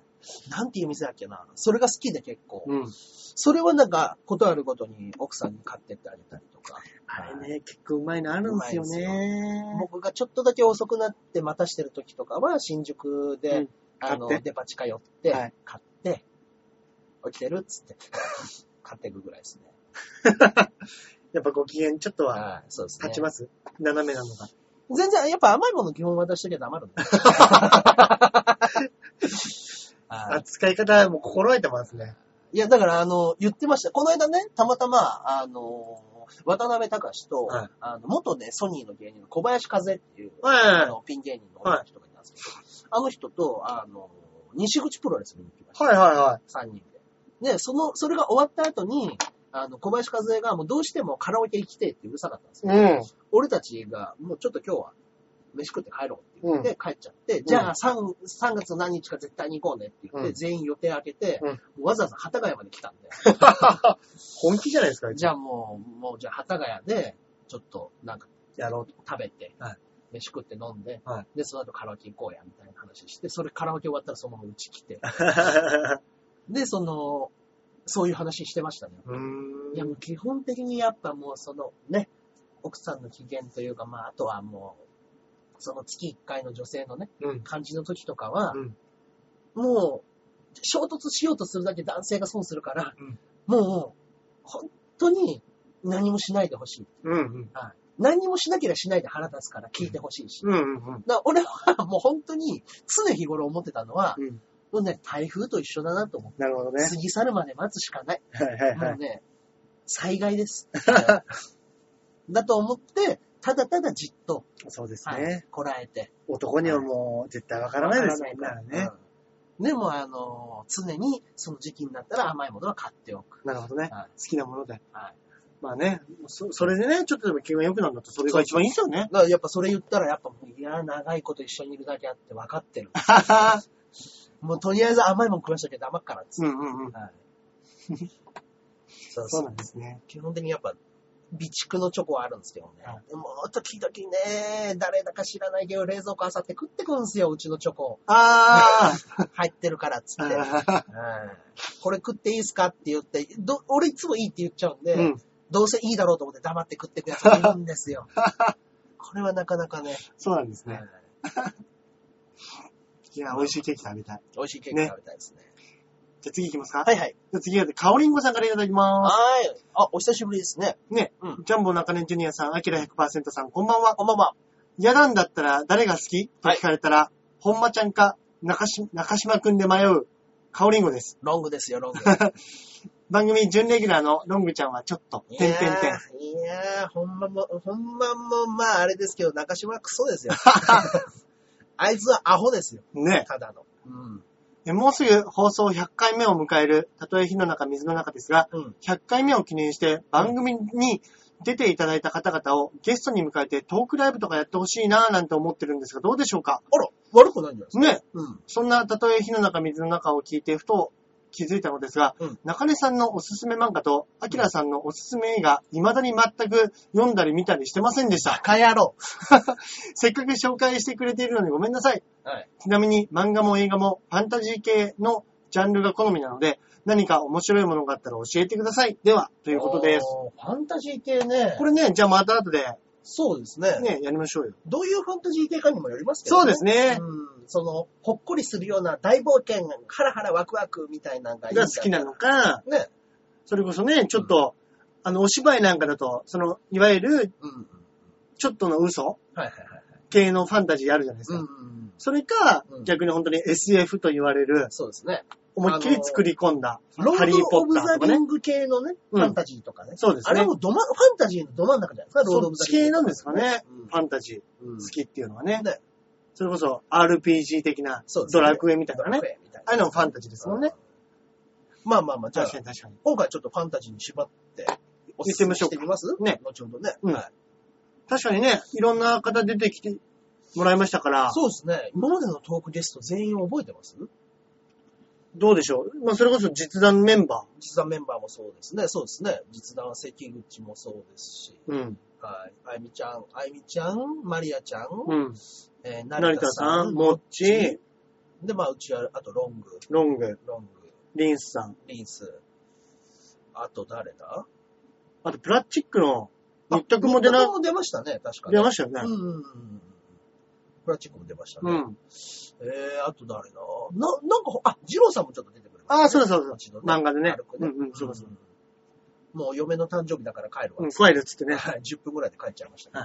なんていう店だっけな。それが好きで結構。うん。それはなんか、ことあるごとに奥さんに買ってってあげたりとか。あれね、結構うまいのあるんですようまいね。僕がちょっとだけ遅くなって待たしてる時とかは、新宿で、うんあの買ってデパ地下寄って、はい買って、起きてるっつって、買っていくぐらいですね。やっぱご機嫌ちょっとははい、そうですね。立ちます？斜めなのが。全然、やっぱ甘いもの基本渡しときゃ黙るんだ。はい扱い方も心得てますね。いや、だから、あの、言ってました。この間ね、たまたま、あの、渡辺隆と、はいあの元ね、ソニーの芸人の小林和恵っていう、はいあの、ピン芸人の女の人がいたんですけど、あの人と、あの、西口プロレスに行きました。はいはいは3人で。で、その、それが終わった後に、あの、小林和恵がもうどうしてもカラオケ行きてえってうるさかったんですい。よ。うん。俺たちが、もうちょっと今日は、飯食って帰ろうって言って帰っちゃって、んじゃあ 3, 3月何日か絶対に行こうねって言って、うん全員予定開けて、うんわざわざ幡ヶ谷まで来たんで、本気じゃないですか。じゃあもう、もうじゃあ幡ヶ谷で、ちょっとなんかやろうと。食べて、はい飯食って飲んで、はいで、その後カラオケ行こうや、みたいな話して、それカラオケ終わったらそのままうち来て、で、その、そういう話してましたね。いや、もう基本的にやっぱもうそのね、奥さんの機嫌というか、まあ、あとはもう、その月1回の女性のね、うん。感じの時とかは、うんもう、衝突しようとするだけ男性が損するから、うんもう、本当に何もしないでほしい。うんうん。何もしなければしないで腹立つから聞いてほしいし。うんうん俺はもう本当に常日頃思ってたのは、うん。もうね、台風と一緒だなと思って、なるほどね。過ぎ去るまで待つしかない。はいはいはい。もうね、災害です。だと思って、ただただじっと、そうですはいね。こらえて。男にはもう絶対わからないですからないねからうんでも、あの、常にその時期になったら甘いものは買っておく。なるほどね。はい好きなもので。はいまあね、そそれでね、ちょっとでも気分良くなるんだったらそれが一番いいですよね。だからやっぱそれ言ったら、やっぱもう、いや、長いこと一緒にいるだけあって分かってる。もうとりあえず甘いもん食わしときゃ黙っからっつって。うんうんうん。はい。そ うそうなんですね。基本的にやっぱ、備蓄のチョコはあるんですけどね。はでも、時々ね、誰だか知らないけど、冷蔵庫あさって食ってくんすよ、うちのチョコ。あ 入ってるからっつって。あ。うんこれ食っていいっすかって言って、ど俺いつもいいって言っちゃうんで、うん。どうせいいだろうと思って黙って食ってくやつがいるんですよ。これはなかなかね、そうなんですね。はいいや、美味しいケーキ食べたい。美味しいケーキ食べたいですね。じゃあ次行きますか？はいはい。じゃあ次は、かおりんごさんからいただきまはい。あ、お久しぶりですね。す。ね、うんジャンボ中根ジュニアさん、アキラ100%さん、こんばんは。こんばんは。嫌なんだったら誰が好き？とはい聞かれたら、本間ちゃんか中し中島くんで迷う、かおりんごです。ロングですよ、ロング。番組準レギュラーのロングちゃんはちょっと、てんてんてん。いやー、いやーほんまも、ほんまも、まああれですけど、中島はクソですよ。あいつはアホですよ。ねただの。うん。えもうすぐ放送100回目を迎える、たとえ火の中、水の中ですが、うん。100回目を記念して番組に出ていただいた方々をゲストに迎えてトークライブとかやってほしいなぁなんて思ってるんですが、どうでしょうか？あら、悪くないんじゃないですか？ね、うん。そんなたとえ火の中、水の中を聞いてふと気づいたのですが、うん中根さんのおすすめ漫画と、アキラさんのおすすめ映画、未だに全く読んだり見たりしてませんでした。バカ野郎。せっかく紹介してくれているのにごめんなさい。はい。ちなみに漫画も映画もファンタジー系のジャンルが好みなので、何か面白いものがあったら教えてください。では、とということです。。ファンタジー系ね。これね、じゃあまた後で、そうですね。ね、やりましょうよ。どういうファンタジー系かにもよりますけど、そうですね。うん。その、ほっこりするような大冒険、ハラハラワクワクみたいなのがいいんだが好きなのか、ね。それこそね、ちょっと、あの、お芝居なんかだと、その、いわゆる、うん。ちょっとの嘘はいはいはい。系のファンタジーあるじゃないですか。うんうん。それか、うん逆に本当に SF と言われる、そうですね。思いっきり作り込んだ、ローハリー・ポド・オブ・ザ・ッターとかね。リング系のね、うんファンタジーとかね。そうですねあれもどま、ファンタジーのど真ん中じゃないですか、ロード・オブ・ザ・そっち系なんですかね、うんファンタジーうん好きっていうのはね。ねそれこそ RPG 的なそうですねドラクエみたいなね。ドラクエみたいなああいうのもファンタジーですもんね。まあまあまあ、じゃあ確、かに確かに。今回ちょっとファンタジーに縛って、おすすめしてみます？ね。後ほどね。うんはい。確かにね、いろんな方出てきてもらいましたから、そうですね。今までのトークゲスト全員覚えてます？どうでしょう？まあ、それこそ実弾メンバ実弾メンバーもそうですね。そうですね。実弾関口もそうですし、ー。うん。はい。あいみちゃん、あいみちゃん、マリアちゃん、うん。えー、成田さん、もっち、で、まあ、うちは、あとロング、ロング、ロング、リンスさん。リンス。あと誰だ？あとプラスチックの日卓も出なも出ましたね、確かに。出ましたよねうん。うんうん。プラチックも出ましたね。うん。えー、あと誰だ？な、なんかほ、あ、ジローさんもちょっと出てくれました、ああ、そうだそうだ一度漫画でね軽くうんうんそうだそうだもう嫁の誕生日だから帰るわ。うん、帰るっつってね。はい、10分ぐらいで帰っちゃいましたけど。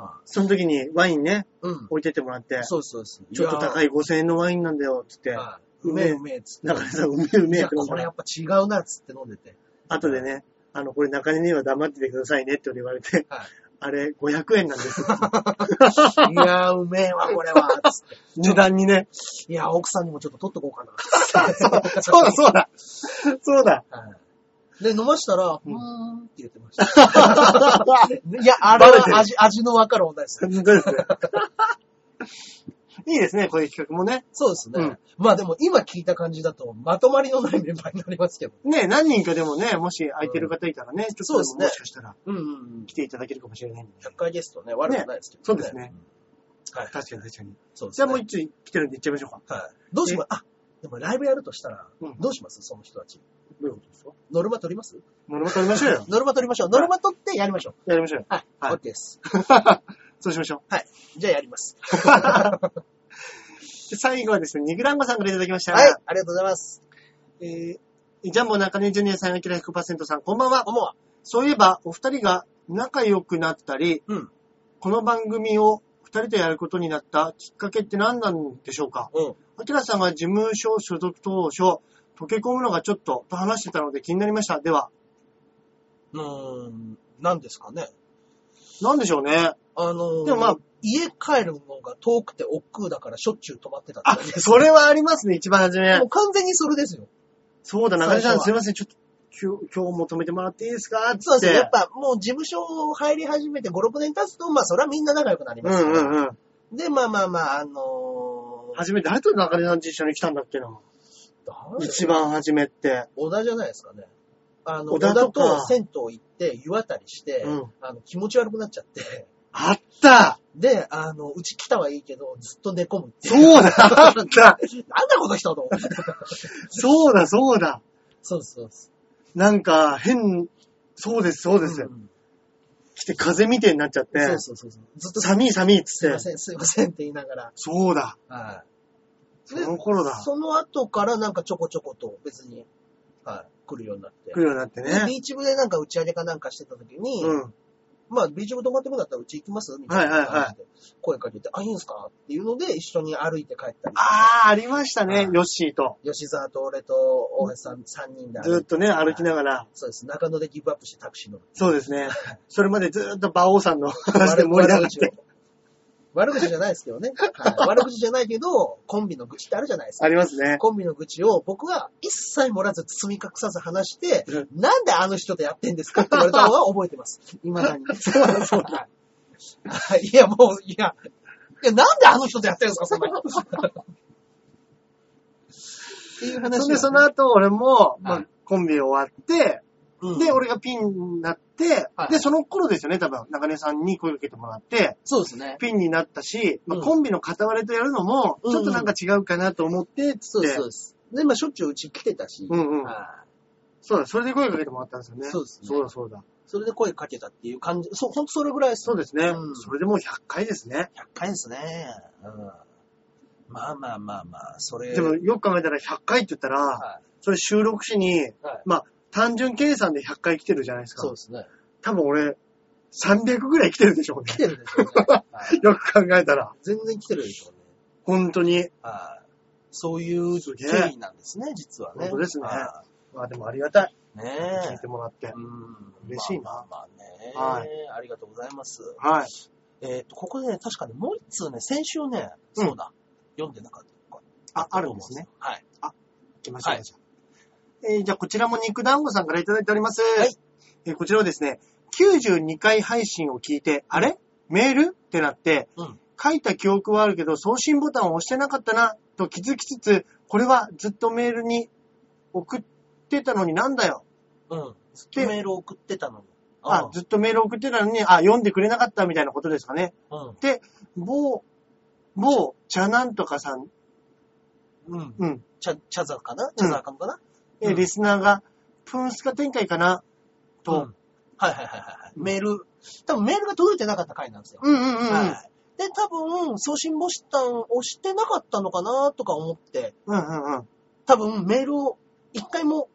ははいその時にワインね、うん。置いてってもらって、そうそうです。ちょっと高い5000円のワインなんだよ、つって。はいうめえうめえっつって。中根さん、うめえうめえこれやっぱ違うなっつって飲んでて。後でね、あの、これ中根には黙っててくださいねって言われて、はい。あれ、500円なんです。いやー、うめえわ、これは。値段にね。いや、奥さんにもちょっと取っとこうかな。そうだ、そうだ。そうだ。はい。で、飲ましたら、ううんーんって言ってました。いや、あれは味、味のわかる問題ですよ。本当ですね。いいですね、こういう企画もね。そうですね。うんまあでも今聞いた感じだと、まとまりのないメンバーになりますけど。ね、何人かでもね、もし空いてる方いたらね、ちょっとでもしかしたらうんうんうん来。ていただけるかもしれないんで。100回ゲストね、悪くないですけど、そうですね。はい。確かに確かに。そうですね。じゃあもう一つ来てるんで行っちゃいましょうか。はい。どうしますあ、でもライブやるとしたら、うんどうします？その人たち。どういうことですか？ノルマ取ります？ノルマ取りましょうよ。ノルマ取りましょう。ノルマ取ってやりましょう。やりましょうよ。はい。はい OK です。そうしましょじゃあやります。最後はですね、ニグランゴさんからいただきました。はい。ありがとうございます。えージャンボ中根ジュニアさん、アキラ100%さん、こんばんは。思うわ。そういえば、お二人が仲良くなったり、うんこの番組を二人でやることになったきっかけって何なんでしょうか？うん。アキラさんが事務所所属当初、溶け込むのがちょっとと話してたので気になりました。では、うーん、なんですかね。なんでしょうね。あのー、でもまあ家帰るのが遠くて億劫だからしょっちゅう泊まってたってあそれはありますね、一番初めもう。完全にそれですよ。そうだ、中根さんすいません、ちょっと今日、今日も止めてもらっていいですか？そうですね。やっぱ。ぱもう事務所入り始めて5、6年経つと、まあそれはみんな仲良くなりうますから。んうんうん。で、まあまあまあ、あのー、初め誰と中根さんと一緒に来たんだっけな？誰一番初めって。小田じゃないですかね。あの、小小田田と銭湯行って湯あたりして、うんあの気持ち悪くなっちゃって、あったで、あの、うち来たはいいけど、ずっと寝込むそうだあった なんだこの人と。そうだ、そうだ。そうそう。なんか、変、そうです、そうです。ん来て風みてえになっちゃって、そうそうそうそう。ずっと寒い寒いっつって。すいません、すいませんって言いながら。そうだ。はその頃だ。その後からなんかちょこちょこと別に、はい、来るようになって。来るようになってでね。ビーチ部でなんか打ち上げかなんかしてた時に、うん。まあ、ビーチ部泊まってくんだったらうち行きます？みたいなはいはいはい感じで声かけて、あ、いいんすか？っていうので一緒に歩いて帰ったり。あー、ありましたねは。いヨッシーと。吉沢と俺と大橋さん3人でずっとね、歩きながら。そうです。中野でギブアップしてタクシー乗る。そうですね。それまでずっと馬王さんの 話で盛り上がって。悪口じゃないですけどね。はい、悪口じゃないけど、コンビの愚痴ってあるじゃないですか。ありますね。コンビの愚痴を僕は一切盛らず包み隠さず話して、うなんであの人とやってんですかって言われたのは覚えてます。未だに。そうだ、そういいや、もう、いや、いや、なんであの人とやってるんですか、そんな。っていう話、そんで、その後、俺も、まあはい、コンビ終わって、うんで、俺がピンになっては、いで、その頃ですよね、多分、中根さんに声かけてもらって、そうですね。ピンになったし、まあうんコンビの片割れとやるのも、うんちょっとなんか違うかなと思って、つってそうです、そうです。で、まあ、しょっちゅううち来てたし、うんうんはいそうだ、それで声かけてもらったんですよね。そうですねそうだ、そうだ。それで声かけたっていう感じ。そう、ほんとそれぐらいです。そうですね。うんそれでもう100回ですね。100回ですね。うん。まあまあまあまあ、それ。でも、よく考えたら100回って言ったら、はそれ収録しに、い。はい。まあ、単純計算で100回来てるじゃないですか。そうですね。多分俺、300ぐらい来てるでしょうね来。てるでしょうね。は いよく考えたら。全然来てるでしょうね。本当に。はい。そういう経緯なんですね、実はね。本当ですねはまあでもありがたい。いねえ聞いて。もらって。うん。嬉しいなまあまあまあね。はいありがとうございます。はい。えっ、と、ここでね、確かにもう一通ね、先週ね、うんそうだ、読んでなかった。あ、あるんですね。。はい。行きましょう。はいえーじゃあこちらも肉団子さんからいただいております。はいえーこちらはですね、92回配信を聞いて、あれ？メール？ってなって、うん書いた記憶はあるけど送信ボタンを押してなかったな、と気づきつつ、これはずっとメールに送ってたのになんだよ。うん。ずっでとメール送ってたのに。あ、ずっとメール送ってたのに、あ、読んでくれなかったみたいなことですかね。うん。で、某、某、茶なんとかさん、うん。うん。チャ、チャザかな？チャザーかもかな、えリスナーが、プンスカ展開かな、と、うんはいはいはいはい。メール、多分メールが届いてなかった回なんですよ。うんうんうんうん。はい。で、多分、送信ボタンを押してなかったのかなとか思って、うんうんうん。多分メールを一回も、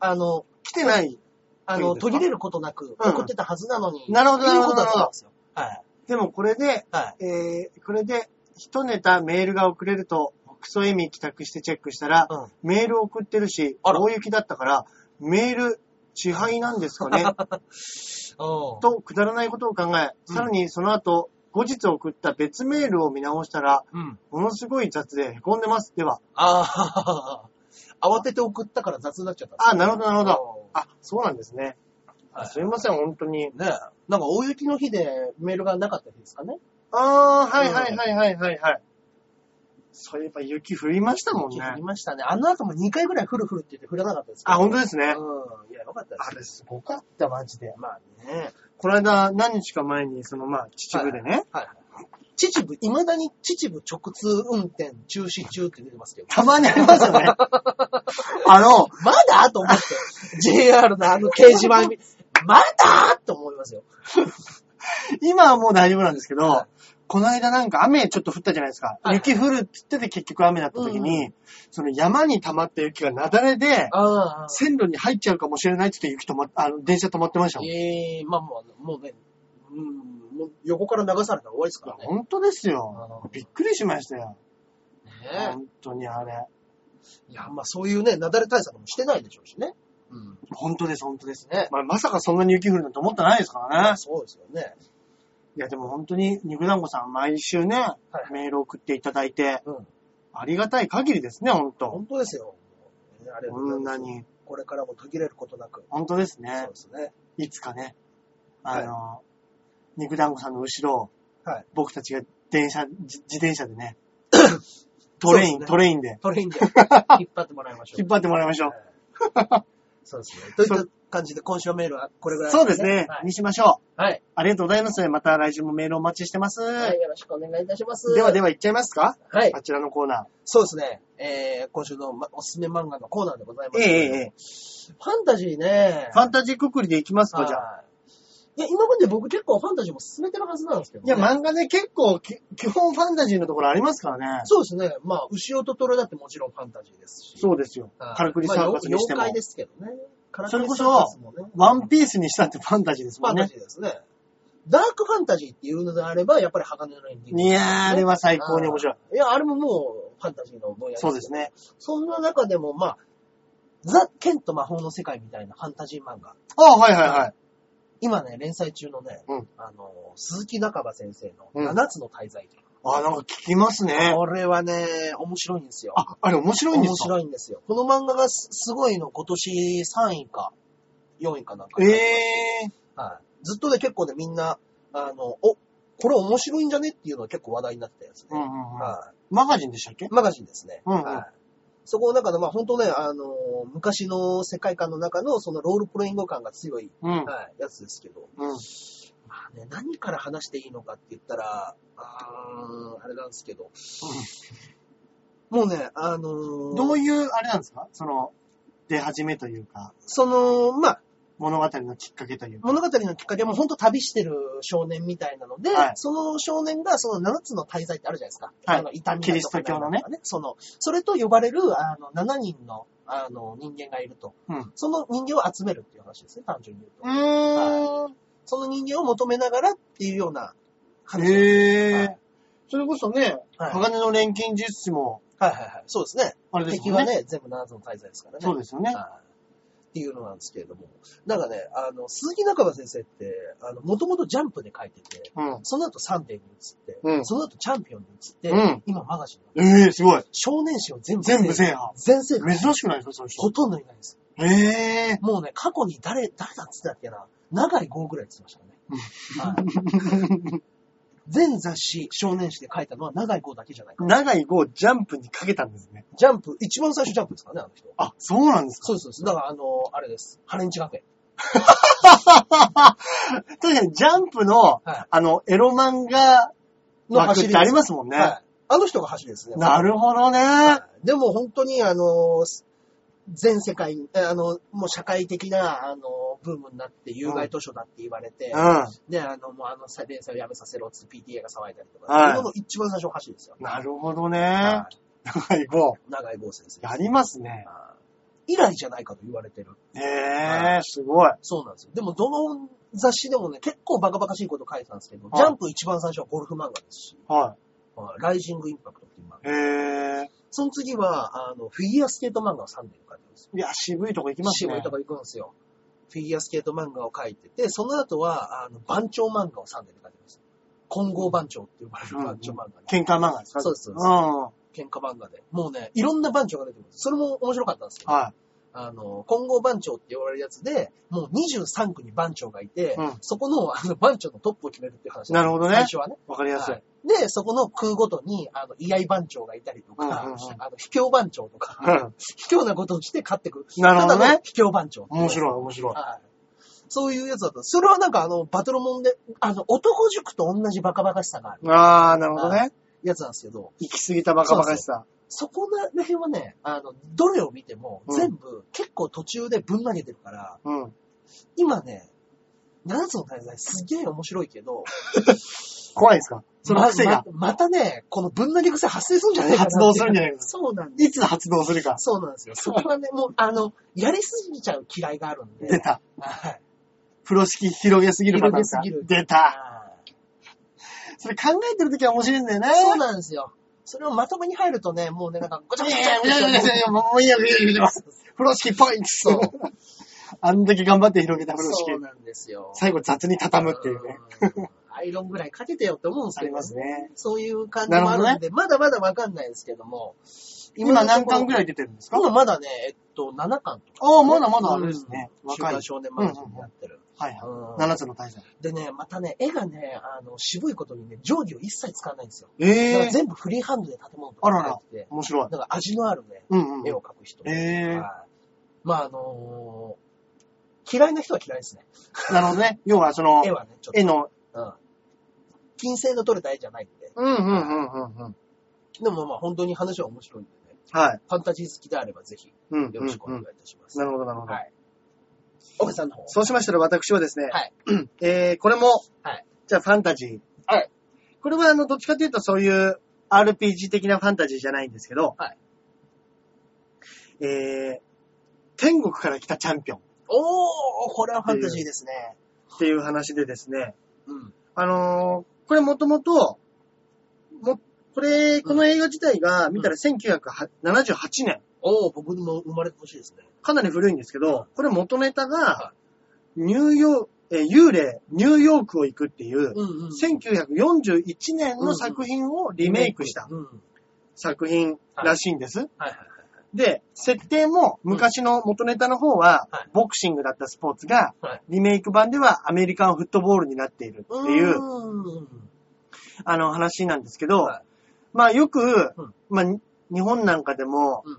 あの、来てない。あの、途切れることなくうん送ってたはずなのに、なるほどなるほどだったんですよ。はい。でもこれで、はい。えー、これで、一ネタメールが送れると、クソエミ帰宅してチェックしたら、うん。メール送ってるし、あら大雪だったから、メール、支配なんですかね うん。と、くだらないことを考え、うんさらにその後、後日送った別メールを見直したら、うん。ものすごい雑で凹んでます。では、ああ、慌てて送ったから雑になっちゃったあ、なるほどなるほど。ど。あ、そうなんですね。はいすいません、本当に。ねえ。なんか大雪の日でメールがなかった日ですかね。あー、はいはいはいはいはいはい。そういえば雪降りましたもんね雪降り。ましたね。あの後も2回ぐらい降る降るって言って降らなかったですあ、本当でですね。うん。いや、よかったです。あれすごかった、マジで。まあね。この間、何日か前に、そのまあ、秩父でね、はい。秩父、未だに秩父直通運転中止中って出てますけど。たまにありますよね。あの、まだ？と思って。JR のあの掲示板見、まだ？と思いますよ。今はもう大丈夫なんですけど、はこの間なんか雨ちょっと降ったじゃないですか。はい雪降るって言ってて結局雨だった時に、その山に溜まった雪が雪崩で。線路に入っちゃうかもしれないって言って雪止まっ、あの、電車止まってましたもん。いええまあもう、もうね、うん、もう横から流されたら終わりですかや、らね。本当ですあよの。びっくりしましたよ。ね本当にあれ。いや、まあそういうね、雪崩対策もしてないでしょうしね。うん。本当です、本当です。ね。まあ、まさかそんなに雪降るなんて思ってないですからね。そうですよね。いや、でも本当に、肉団子さん、毎週ね、はいメール送っていただいて、うん。ありがたい限りですね、本当本当ですよ。ねありがとうござこん。なに。これからも途切れることなく。本当ですそうねで。すね。いつかね、あの、肉団子さんの後ろを、はい僕たちが電車、じ自転車でね、トレイン、そうですねトレインでトレインで 引っ張ってもらいましょう。引っ張ってもらいましょう。はいそうですね。といった感じで今週のメールはこれぐらいそうですね、はいにしましょう。はい。ありがとうございます。また来週もメールお待ちしてます。はい。よろしくお願いいたします。ではでは行っちゃいますか？はい。あちらのコーナそうですね。えー、今週の、ま、おすすめ漫画のコーナーでございまー。す。ええええええファンタジーね。ファンタジーくくりで行きますか、じゃあ。や、今まで僕結構ファンタジーも進めてるはずなんですけど、ね。いや、漫画ね、結構き、基本ファンタジーのところありますからね。そうですね。まあ、牛尾とトロだってもちろんファンタジーですし。そうですよ。はいカラクリサーカスにしてもまあ妖怪ですけどね。カラクリそれこそサーカスもねワンピースにしたってファンタジーですファンタもんね。ジーですね。ダークファンタジーっていうのであれば、やっぱり鋼の錬金。いやー、あれは最高に面白い。い。いや、あれももうファンタジーの分野そうですね。そんな中でも、まあ、ザ・ケント魔法の世界みたいなファンタジー漫画。あはいはいはい。今ね、連載中のね、うんあの、鈴木中葉先生うんの7つの大罪。あ、なんか聞きますね。これはね、面白いんですよ。あ、あれ面白いんです面か白いんですよ。この漫画がすすごいの、今年3位か、4位かなんか。ええはい。ずっとね、結構ね、みんな、あの、お、これ面白いんじゃね？っていうのが結構話題になってたやつね。うんうんうん。はマガジンでしたっけ？い。マガジンですね。うんうんはい。そこの中で、まあ本当ね、あの、昔の世界観の中のそのロールプレイング感が強い、うん。はい、やつですけど、うん。まあね、何から話していいのかって言ったら、あーあれなんですけど、もうね、あのーどういう、あれなんですか？その、出始めというか、その、まあ、物語のきっかけというか。物語のきっかけはもう本当旅してる少年みたいなので、はいその少年がその7つの大罪ってあるじゃないですか。はいあの痛みキリスト教のね。その、それと呼ばれるあの7人のあの人間がいると。うんその人間を集めるっていう話ですね、単純に言うと。うーん。その人間を求めながらっていうような話ですへえはい。それこそね、はい鋼の錬金術師も、はいはいはい。そうですね。あれですよね。敵はね、全部7つの大罪ですからね。そうですよね。はいっていうのなんですけれども。なんかね、あの、鈴木中葉先生って、あの、もともとジャンプで書いてて、うん。その後サンデーに移って、うんその後チャンピオンに移って、うん今マガジンええすごい。す少年誌を全部全部制覇。全制覇。珍しくないですかそういう人ほ。とんどいないです。へえ。もうね、過去に誰、誰だっつってたっけな、長い号ぐらいって言ってましたからね。はい 全雑誌、少年誌で書いたのは長い号だけじゃないか。長い号ジャンプにかけたんですね。ジャンプ、一番最初ジャンプですからね、あの人。あ、そうなんですかそうです、そうです。だから、あの、あれです。ハレンチ学園。確かにジャンプの、はいあの、エロ漫画の走りってありますもんね。はい。あの人が走りですね。なるほどね。はいでも本当にあの、全世界、えあの、もう社会的な、あの、ブームになって、有害図書だって言われて、うで、あの、もうあの、連載をやめさせろっつって PTA が騒いだりとか、はいそういうの一番最初走りですよ。ん。なるほどねは。長い号。い長井剛先生。やりますね。以来じゃないかと言われてる。へえ、すごい。そうなんですよ。でも、どの雑誌でもね、結構バカバカしいこと書いてたんですけど、はいジャンプ一番最初はゴルフ漫画ですし、ははいライジングインパクトっていう漫画。い。へえ。その次は、あの、フィギュアスケート漫画を3年書いてるんですよ。いや、渋いとこ行きますね。渋いとこ行くんですよ。フィギュアスケート漫画を書いてて、その後は、あの、番長漫画を3年で書いてます。混合番長って呼ばれる番長漫画で。喧嘩漫画ですか？そうですそうですん。喧嘩漫画で。もうね、いろんな番長が出てくるんです。それも面白かったんですけど、はあの、混合番長って呼ばれるやつで、もう23区に番長がいて、うんそこのあの番長のトップを決めるっていう話なるほどね最初はね。い。わかりやすい。はいで、そこの区ごとに、あの、居合番長がいたりとか、うんうんうんあの、卑怯番長とか、うん卑怯なことをして勝ってくる。なるほどねただの卑怯番長。面白い、面白い。はい。そういうやつだった。それはなんかあの、バトルモンで、あの、男塾と同じバカバカしさがあるあー、なるほどね。やつなんですけど、行き過ぎたバカバカしさ。そこら辺はね、あの、どれを見てもうん全部結構途中でぶん投げてるから、うん。今ね、7つの大罪すげえ面白いけど、怖いですか？そのま癖が。ままたね、このぶん投げ癖発生するんじゃないかな発動するんじゃないかなそうなんです。いつ発動するか。そうなんですよ。そこはね、もう、あの、やりすぎちゃう嫌いがあるんで。出た。はい。風呂敷広げすぎるパターン広げすぎる出た。はいそれ考えてるときは面白いんだよね。そうなんですよ。それをまとめに入るとね、もうね、なんか、ごちゃごいちゃやいやいやいやいやいや、もういいや、いいや。風呂敷ポイントそう。あんだけ頑張って広げた風呂敷そう。なんですよ。最後雑に畳むっていうね。うんアイロンぐらいかけてよって思うんですけど、ありますね。そういう感じもあるんで、まだまだわかんないですけども。今何巻ぐらいで出てるんですか？今まだね、えっと、7巻とか、ああ、まだまだあれですね。若い。刊少年マガジンになってる。はいはい。うん七つの大罪。でね、またね、絵がね、あの、渋いことにね、定規を一切使わないんですよ。だええから全部フリーハンドで建物とか描いてて、面白い。だから味のあるね、うんうん。絵を描く人。ええはいまあ、あのー嫌いな人は嫌いですね。なるほどね。要はその絵、はね、ちょっと。絵の、うん。金星の撮れた絵じゃないんで。うんうんうんうんうん。でもまあ本当に話は面白いんでね。はい。ファンタジー好きであればぜひよろしくお願いいうん。たします。なるほどなるほど。はい。岡さんの方。そうしましたら私はですね、はい。えー、これも、はいじゃあファンタジー。はい。これはあの、どっちかというとそういう RPG 的なファンタジーじゃないんですけど、はい。えー、天国から来たチャンピオンおー、これはファンタジーですね。っていう話でですね、うん。あのーこれもともと、も、これ、この映画自体が見たら1978年、おー、僕も生まれてほしいですね。かなり古いんですけど、これ元ネタはが、ニューヨーク、えー幽霊、ニューヨークを行くっていう、うんうん。1941年の作品をリメイクしたうん。作品らしいんです。はいはいはい。で、設定も昔の元ネタの方ははい、ボクシングだったスポーツがはい、リメイク版ではアメリカンフットボールになっているっていう、うん。あの話なんですけどはい、まあよくうん、まあに日本なんかでもうん、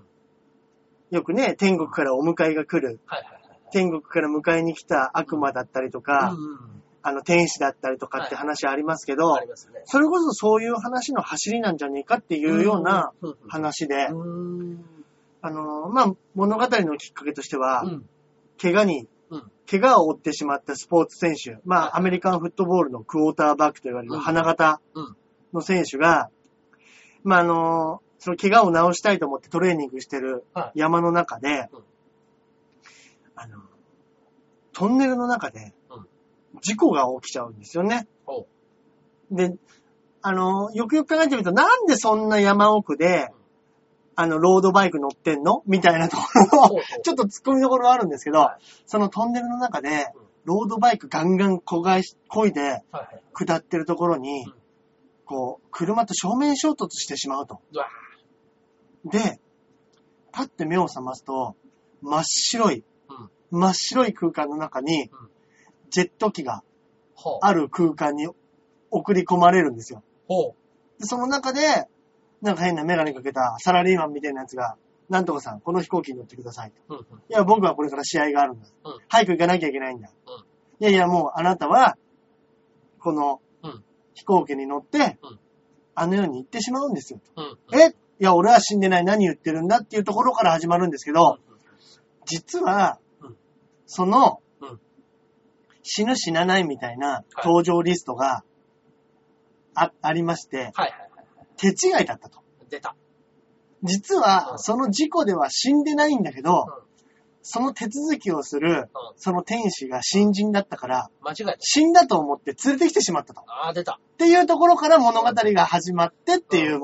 よくね、天国からお迎えが来る、はいはいはい。天国から迎えに来た悪魔だったりとか、うんうん。あの天使だったりとかって話ありますけどあ、りますね。それこそそういう話の走りなんじゃねえかっていうようなうん話で、うん。あの、まあ、物語のきっかけとしては、うん。怪我に、うん怪我を負ってしまったスポーツ選手、まはいあ、アメリカンフットボールのクォーターバックと言われるうん花形うんの選手が、まあ、あの、その怪我を治したいと思ってトレーニングしてるはい。山の中で、うん。あの、トンネルの中でうん。事故が起きちゃうんですよね。ほで、あの、よくよく考えてみると、なんでそんな山奥で、あの、ロードバイク乗ってんの？みたいなところをちょっと突っ込みどころはあるんですけど、はそのトンネルの中でうん、ロードバイクガンガンこがし、こいではいはい。下ってるところにうん、こう、車と正面衝突してしまうと。うわで、パッて目を覚ますと、真っ白い、うん真っ白い空間の中にうん、ジェット機が。ある空間に送り込まれるんですよ。その中で、なんか変なメガネかけたサラリーマンみたいなやつが、なんとかさん、この飛行機に乗ってくださいと。う。うんうん。いや、僕はこれから試合があるんだ。うん早く行かなきゃいけないんだ。うんいやいや、もうあなたは、このうん飛行機に乗って、うんあの世に行ってしまうんですよ。うん。え？いや、俺は死んでない。何言ってるんだっていうところから始まるんですけど、実はうん、そのうん、死ぬ死なないみたいなはい登場リストがあありまして、はいはいはい。手違いだったと。出た。実うんは、その事故では死んでないんだけど、うんその手続きをする、うん。その天使が新人だったから、間違えた。死んだと思って連れてきてしまったと。っああ、出た。ていうところから物語が始まってっていう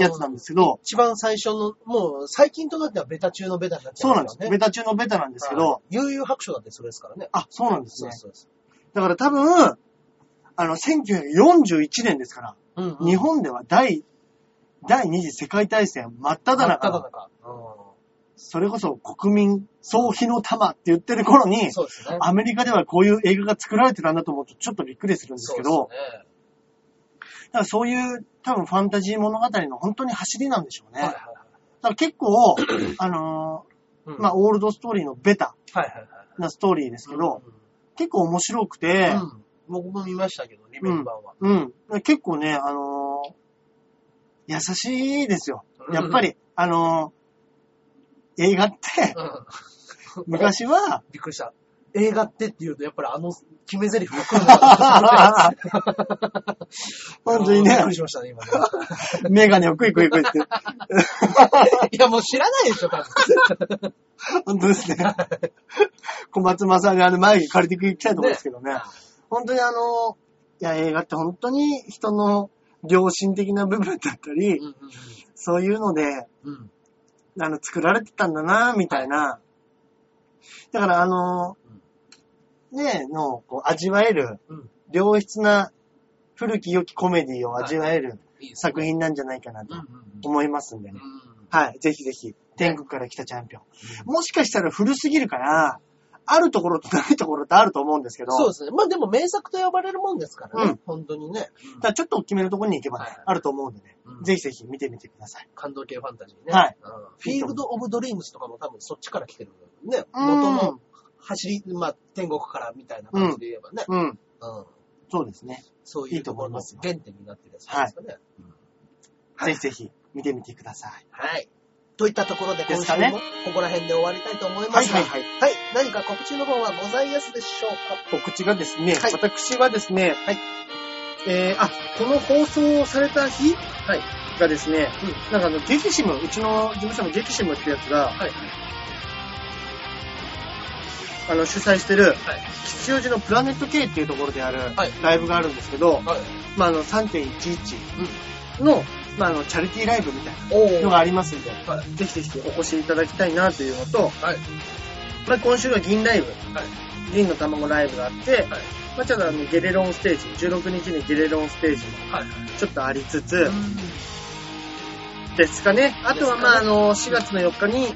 やつなんですけど、一番最初の、もう最近となってはベタ中のベタになっちゃそうなんです。よね。ベタ中のベタなんですけど、はい悠々白書だってそれですからね。あ、そうなんですね。そうそうそだから多分、あの、1941年ですから、う。うんうん日本では第、第二次世界大戦真っ只真っ只中の、中。うそれこそ国民総火の玉って言ってる頃にん。、そうですね。アメリカではこういう映画が作られてたんだと思うとちょっとびっくりするんですけど、そうですだからそういう多分ファンタジー物語の本当に走りなんでしょうね。結構、あのうんーまあ、オールドストーリーのベタはいはいはい。なストーリーですけど、うん結構面白くて、うん僕も見ましたけど、リメイク版は。うん。結構ね、あのー優しいですよ。やっぱり、あのー映画って、うん。昔は、びっくりした。映画ってって言うと、やっぱりあの決め台詞が来るのかと本当にねびっくり、しましたね、今ね。メガネをクイクイクイって、いや、もう知らないでしょ、多分。本当ですね。小松正があの前に借りていきたいところですけどね。本当にあの、いや、映画って本当に人の良心的な部分だったり、うんうんそういうので、うん。うん。あの、作られてたんだな、みたいな。だからあの、ねえ、の、こう、味わえるうん、良質な古き良きコメディを味わえる作品なんじゃないかなと思いますんでね。うん。はい、ぜひぜひ、天国から来たチャンピオン。もしかしたら古すぎるから、あるところとないところってあると思うんですけど、そうですね。まあでも名作と呼ばれるもんですからね。うん本当にね。だからちょっと大きめのところに行けばね、はいあると思うんでね、うんぜひぜひ見てみてください。感動系ファンタジーね。はいうん。フィールド・オブ・ドリームスとかも多分そっちから来てる。ね。うん元の走り、まあ天国からみたいな感じで言えばね。うん、うん。そうですね。そういうところのいいと思いますよ原点になってるやつですかね。うんぜひぜひ見てみてください。はい。といったところで今週もここら辺で終わりたいと思いますが、はいはいはい。はい。何か告知の方はございますでしょうか？告知がですね、はい私はですね、はいえー、あ、この放送された日はい。がですね、なんかあの、ゲキシム、うちの事務所のゲキシムってやつが、はい。あの、主催してる、はい。吉祥寺のプラネット K っていうところであるはいライブがあるんですけど、はい。まあ、あの、3.11の、まあ、あの、チャリティーライブみたいおなのがありますんで、はい。ぜひぜひお越しいただきたいなというのと、はい。まあ、今週は銀ライブ、はい。銀の卵ライブがあって、はい。まあ、ちょっとあの、ゲレロンステージ、16日にゲレロンステージもはい。ちょっとありつつ、うんですかね。あとは、まあ、あの、4月の4日に、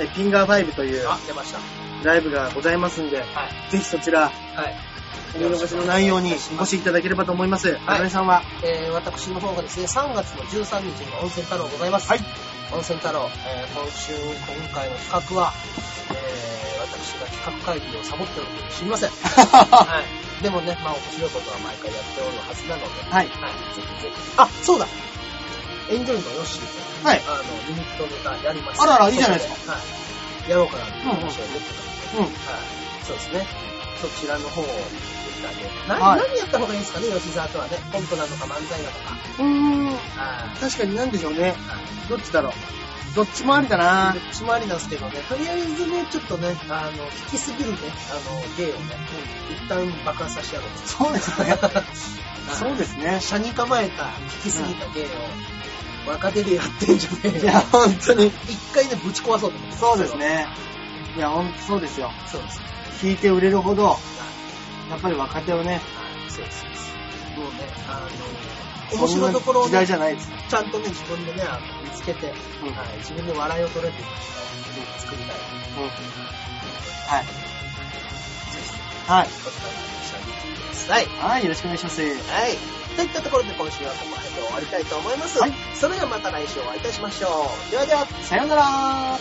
えピンガー5というあ、出ました。ライブがございますんで、はい。ぜひそちら、はい。お見逃しのないようにお越しいただければと思います。中根さんは、えー、私の方がですね、3月の13日に温泉太郎ございます。はい。温泉太郎、えー、今週、今回の企画は、えー、私が企画会議をサボっておるかもしれません。はい。でもね、まあ面白いことは毎回やっておるはずなので、はい。はい。ぜひぜひ。あ、そうだエンジョイのヨッシーと、はい。あの、ユニットネタやります。あららいいじゃないですか。はい。やろうかなって話を言ってたので、うん。はい。そうですね。そちらの方を言ってあげな、はい何やった方がいいんですかね、吉沢とはね。コントなのか漫才なのか。うーん。はい。確かになんでしょうね。はいどっちだろう。どっちもありだなどっちもありなんですけどね、とりあえずね、ちょっとね、あの、引きすぎるね、あの、芸をね、一旦爆発させてやろうと。そうですね。そうですね。車に構えた、引きすぎた芸を、若手でやってんじゃねえよ。いや、本当に。一回ね、ぶち壊そうと思って。そうです。ね。いや、ほんとそうですよ。そうです。弾いて売れるほど、はいやっぱり若手をね、そうです。もうね、あの、面白いところをそんな時代ね、じゃないです。ちゃんとね、自分でね、あの見つけて、うん。はい、自分で笑いを取れるよう作りたい。うんはい。はい。お疲れ様でした。見てください。はい、よろしくお願いします。はい。といったところで今週はここら辺で終わりたいと思います。はいそれではまた来週お会いいたしましょう。ではでは。さようなら